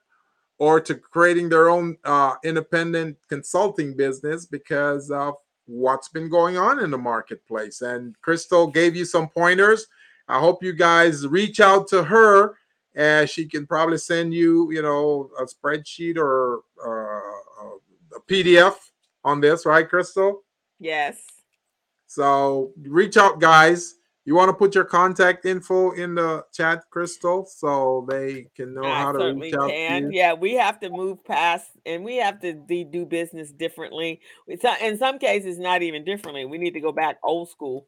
or to creating their own uh, independent consulting business because of what's been going on in the marketplace. And Crystal gave you some pointers. I hope you guys reach out to her and she can probably send you, you know, a spreadsheet or uh, a PDF on this, right, Crystal? yes. So reach out, guys. You want to put your contact info in the chat, Crystal, so they can know I how to reach out can. to you. Yeah, we have to move past and we have to de- do business differently. It's In some cases, not even differently. We need to go back old school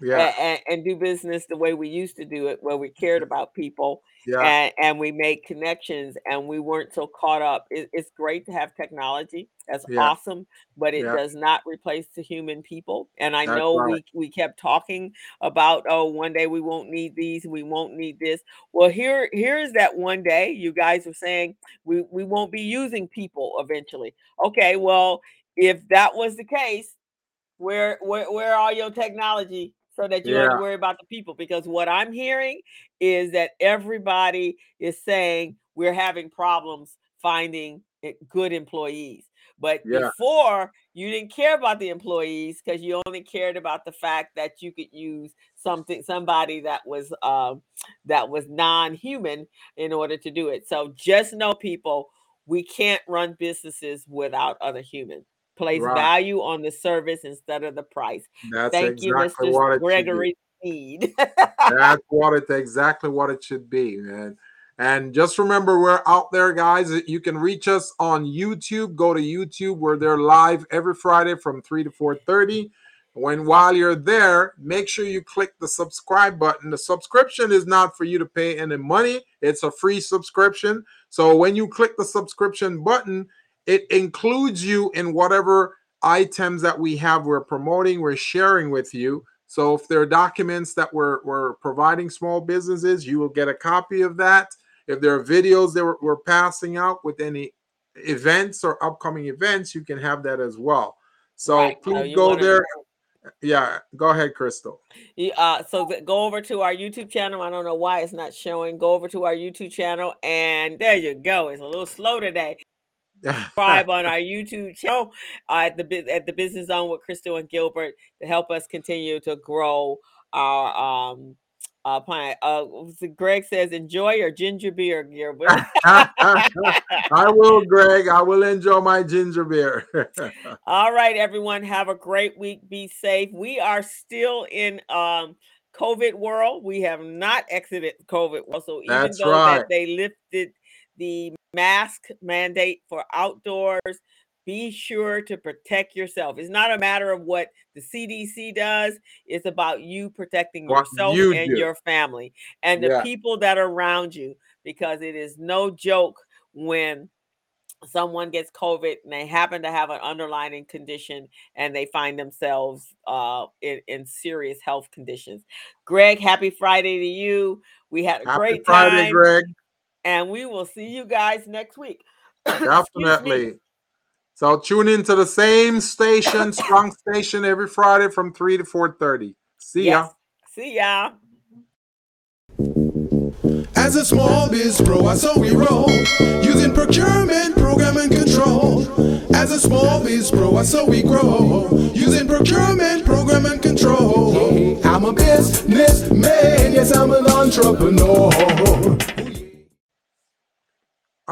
Yeah, and, and do business the way we used to do it, where we cared mm-hmm. about people yeah, and, and we made connections and we weren't so caught up. It, it's great to have technology. That's Yeah. awesome, but it Yeah. does not replace the human people. And I That's know right. we we kept talking about oh one day we won't need these, we won't need this. Well, here here is that one day you guys are saying we we won't be using people eventually. Okay, well if that was the case, where where where are your technology so that you don't Yeah. to worry about the people? Because what I'm hearing is that everybody is saying we're having problems finding good employees. But Yeah. before you didn't care about the employees because you only cared about the fact that you could use something somebody that was um that was non-human in order to do it. So just know people, we can't run businesses without other humans. Place Right. value on the service instead of the price. That's Thank you, Mr. what it should be. Gregory Speed. That's what it exactly what it should be, man. And just remember, we're out there, guys. Uh, you can reach us on YouTube. Go to YouTube. We're there live every Friday from three to four thirty. When while you're there, make sure you click the subscribe button. The subscription is not for you to pay any money. It's a free subscription. So when you click the subscription button, it includes you in whatever items that we have we're promoting, we're sharing with you. So if there are documents that we're, we're providing small businesses, you will get a copy of that. If there are videos that we're, we're passing out with any events or upcoming events, you can have that as well. So Right, please go there. Yeah, go ahead, Crystal. You, uh, so go over to our YouTube channel. I don't know why it's not showing. Go over to our YouTube channel, and there you go. It's a little slow today. Subscribe on our YouTube channel uh, at the at the Business Zone with Crystal and Gilbert to help us continue to grow our um uh, pint. Uh, Greg says, enjoy your ginger beer. Your I will, Greg. I will enjoy my ginger beer. All right, everyone. Have a great week. Be safe. We are still in um, COVID world. We have not exited COVID world. So even That's though right. that they lifted the mask mandate for outdoors, be sure to protect yourself. It's not a matter of what the CDC does, it's about you protecting What yourself you and do. your family and the people that are around you because it is no joke when someone gets COVID and they happen to have an underlying condition and they find themselves uh, in, in serious health conditions. Greg, happy Friday to you. We had a Happy great Friday, time Greg. And we will see you guys next week. Definitely. So tune in to the same station, Strong Station, every Friday from 3 to 4.30. See ya. Yes. See ya. As a small biz pro, I saw we roll using procurement, program, and control. As a small biz pro, I saw we grow using procurement, program, and control. I'm a businessman, yes, I'm an entrepreneur.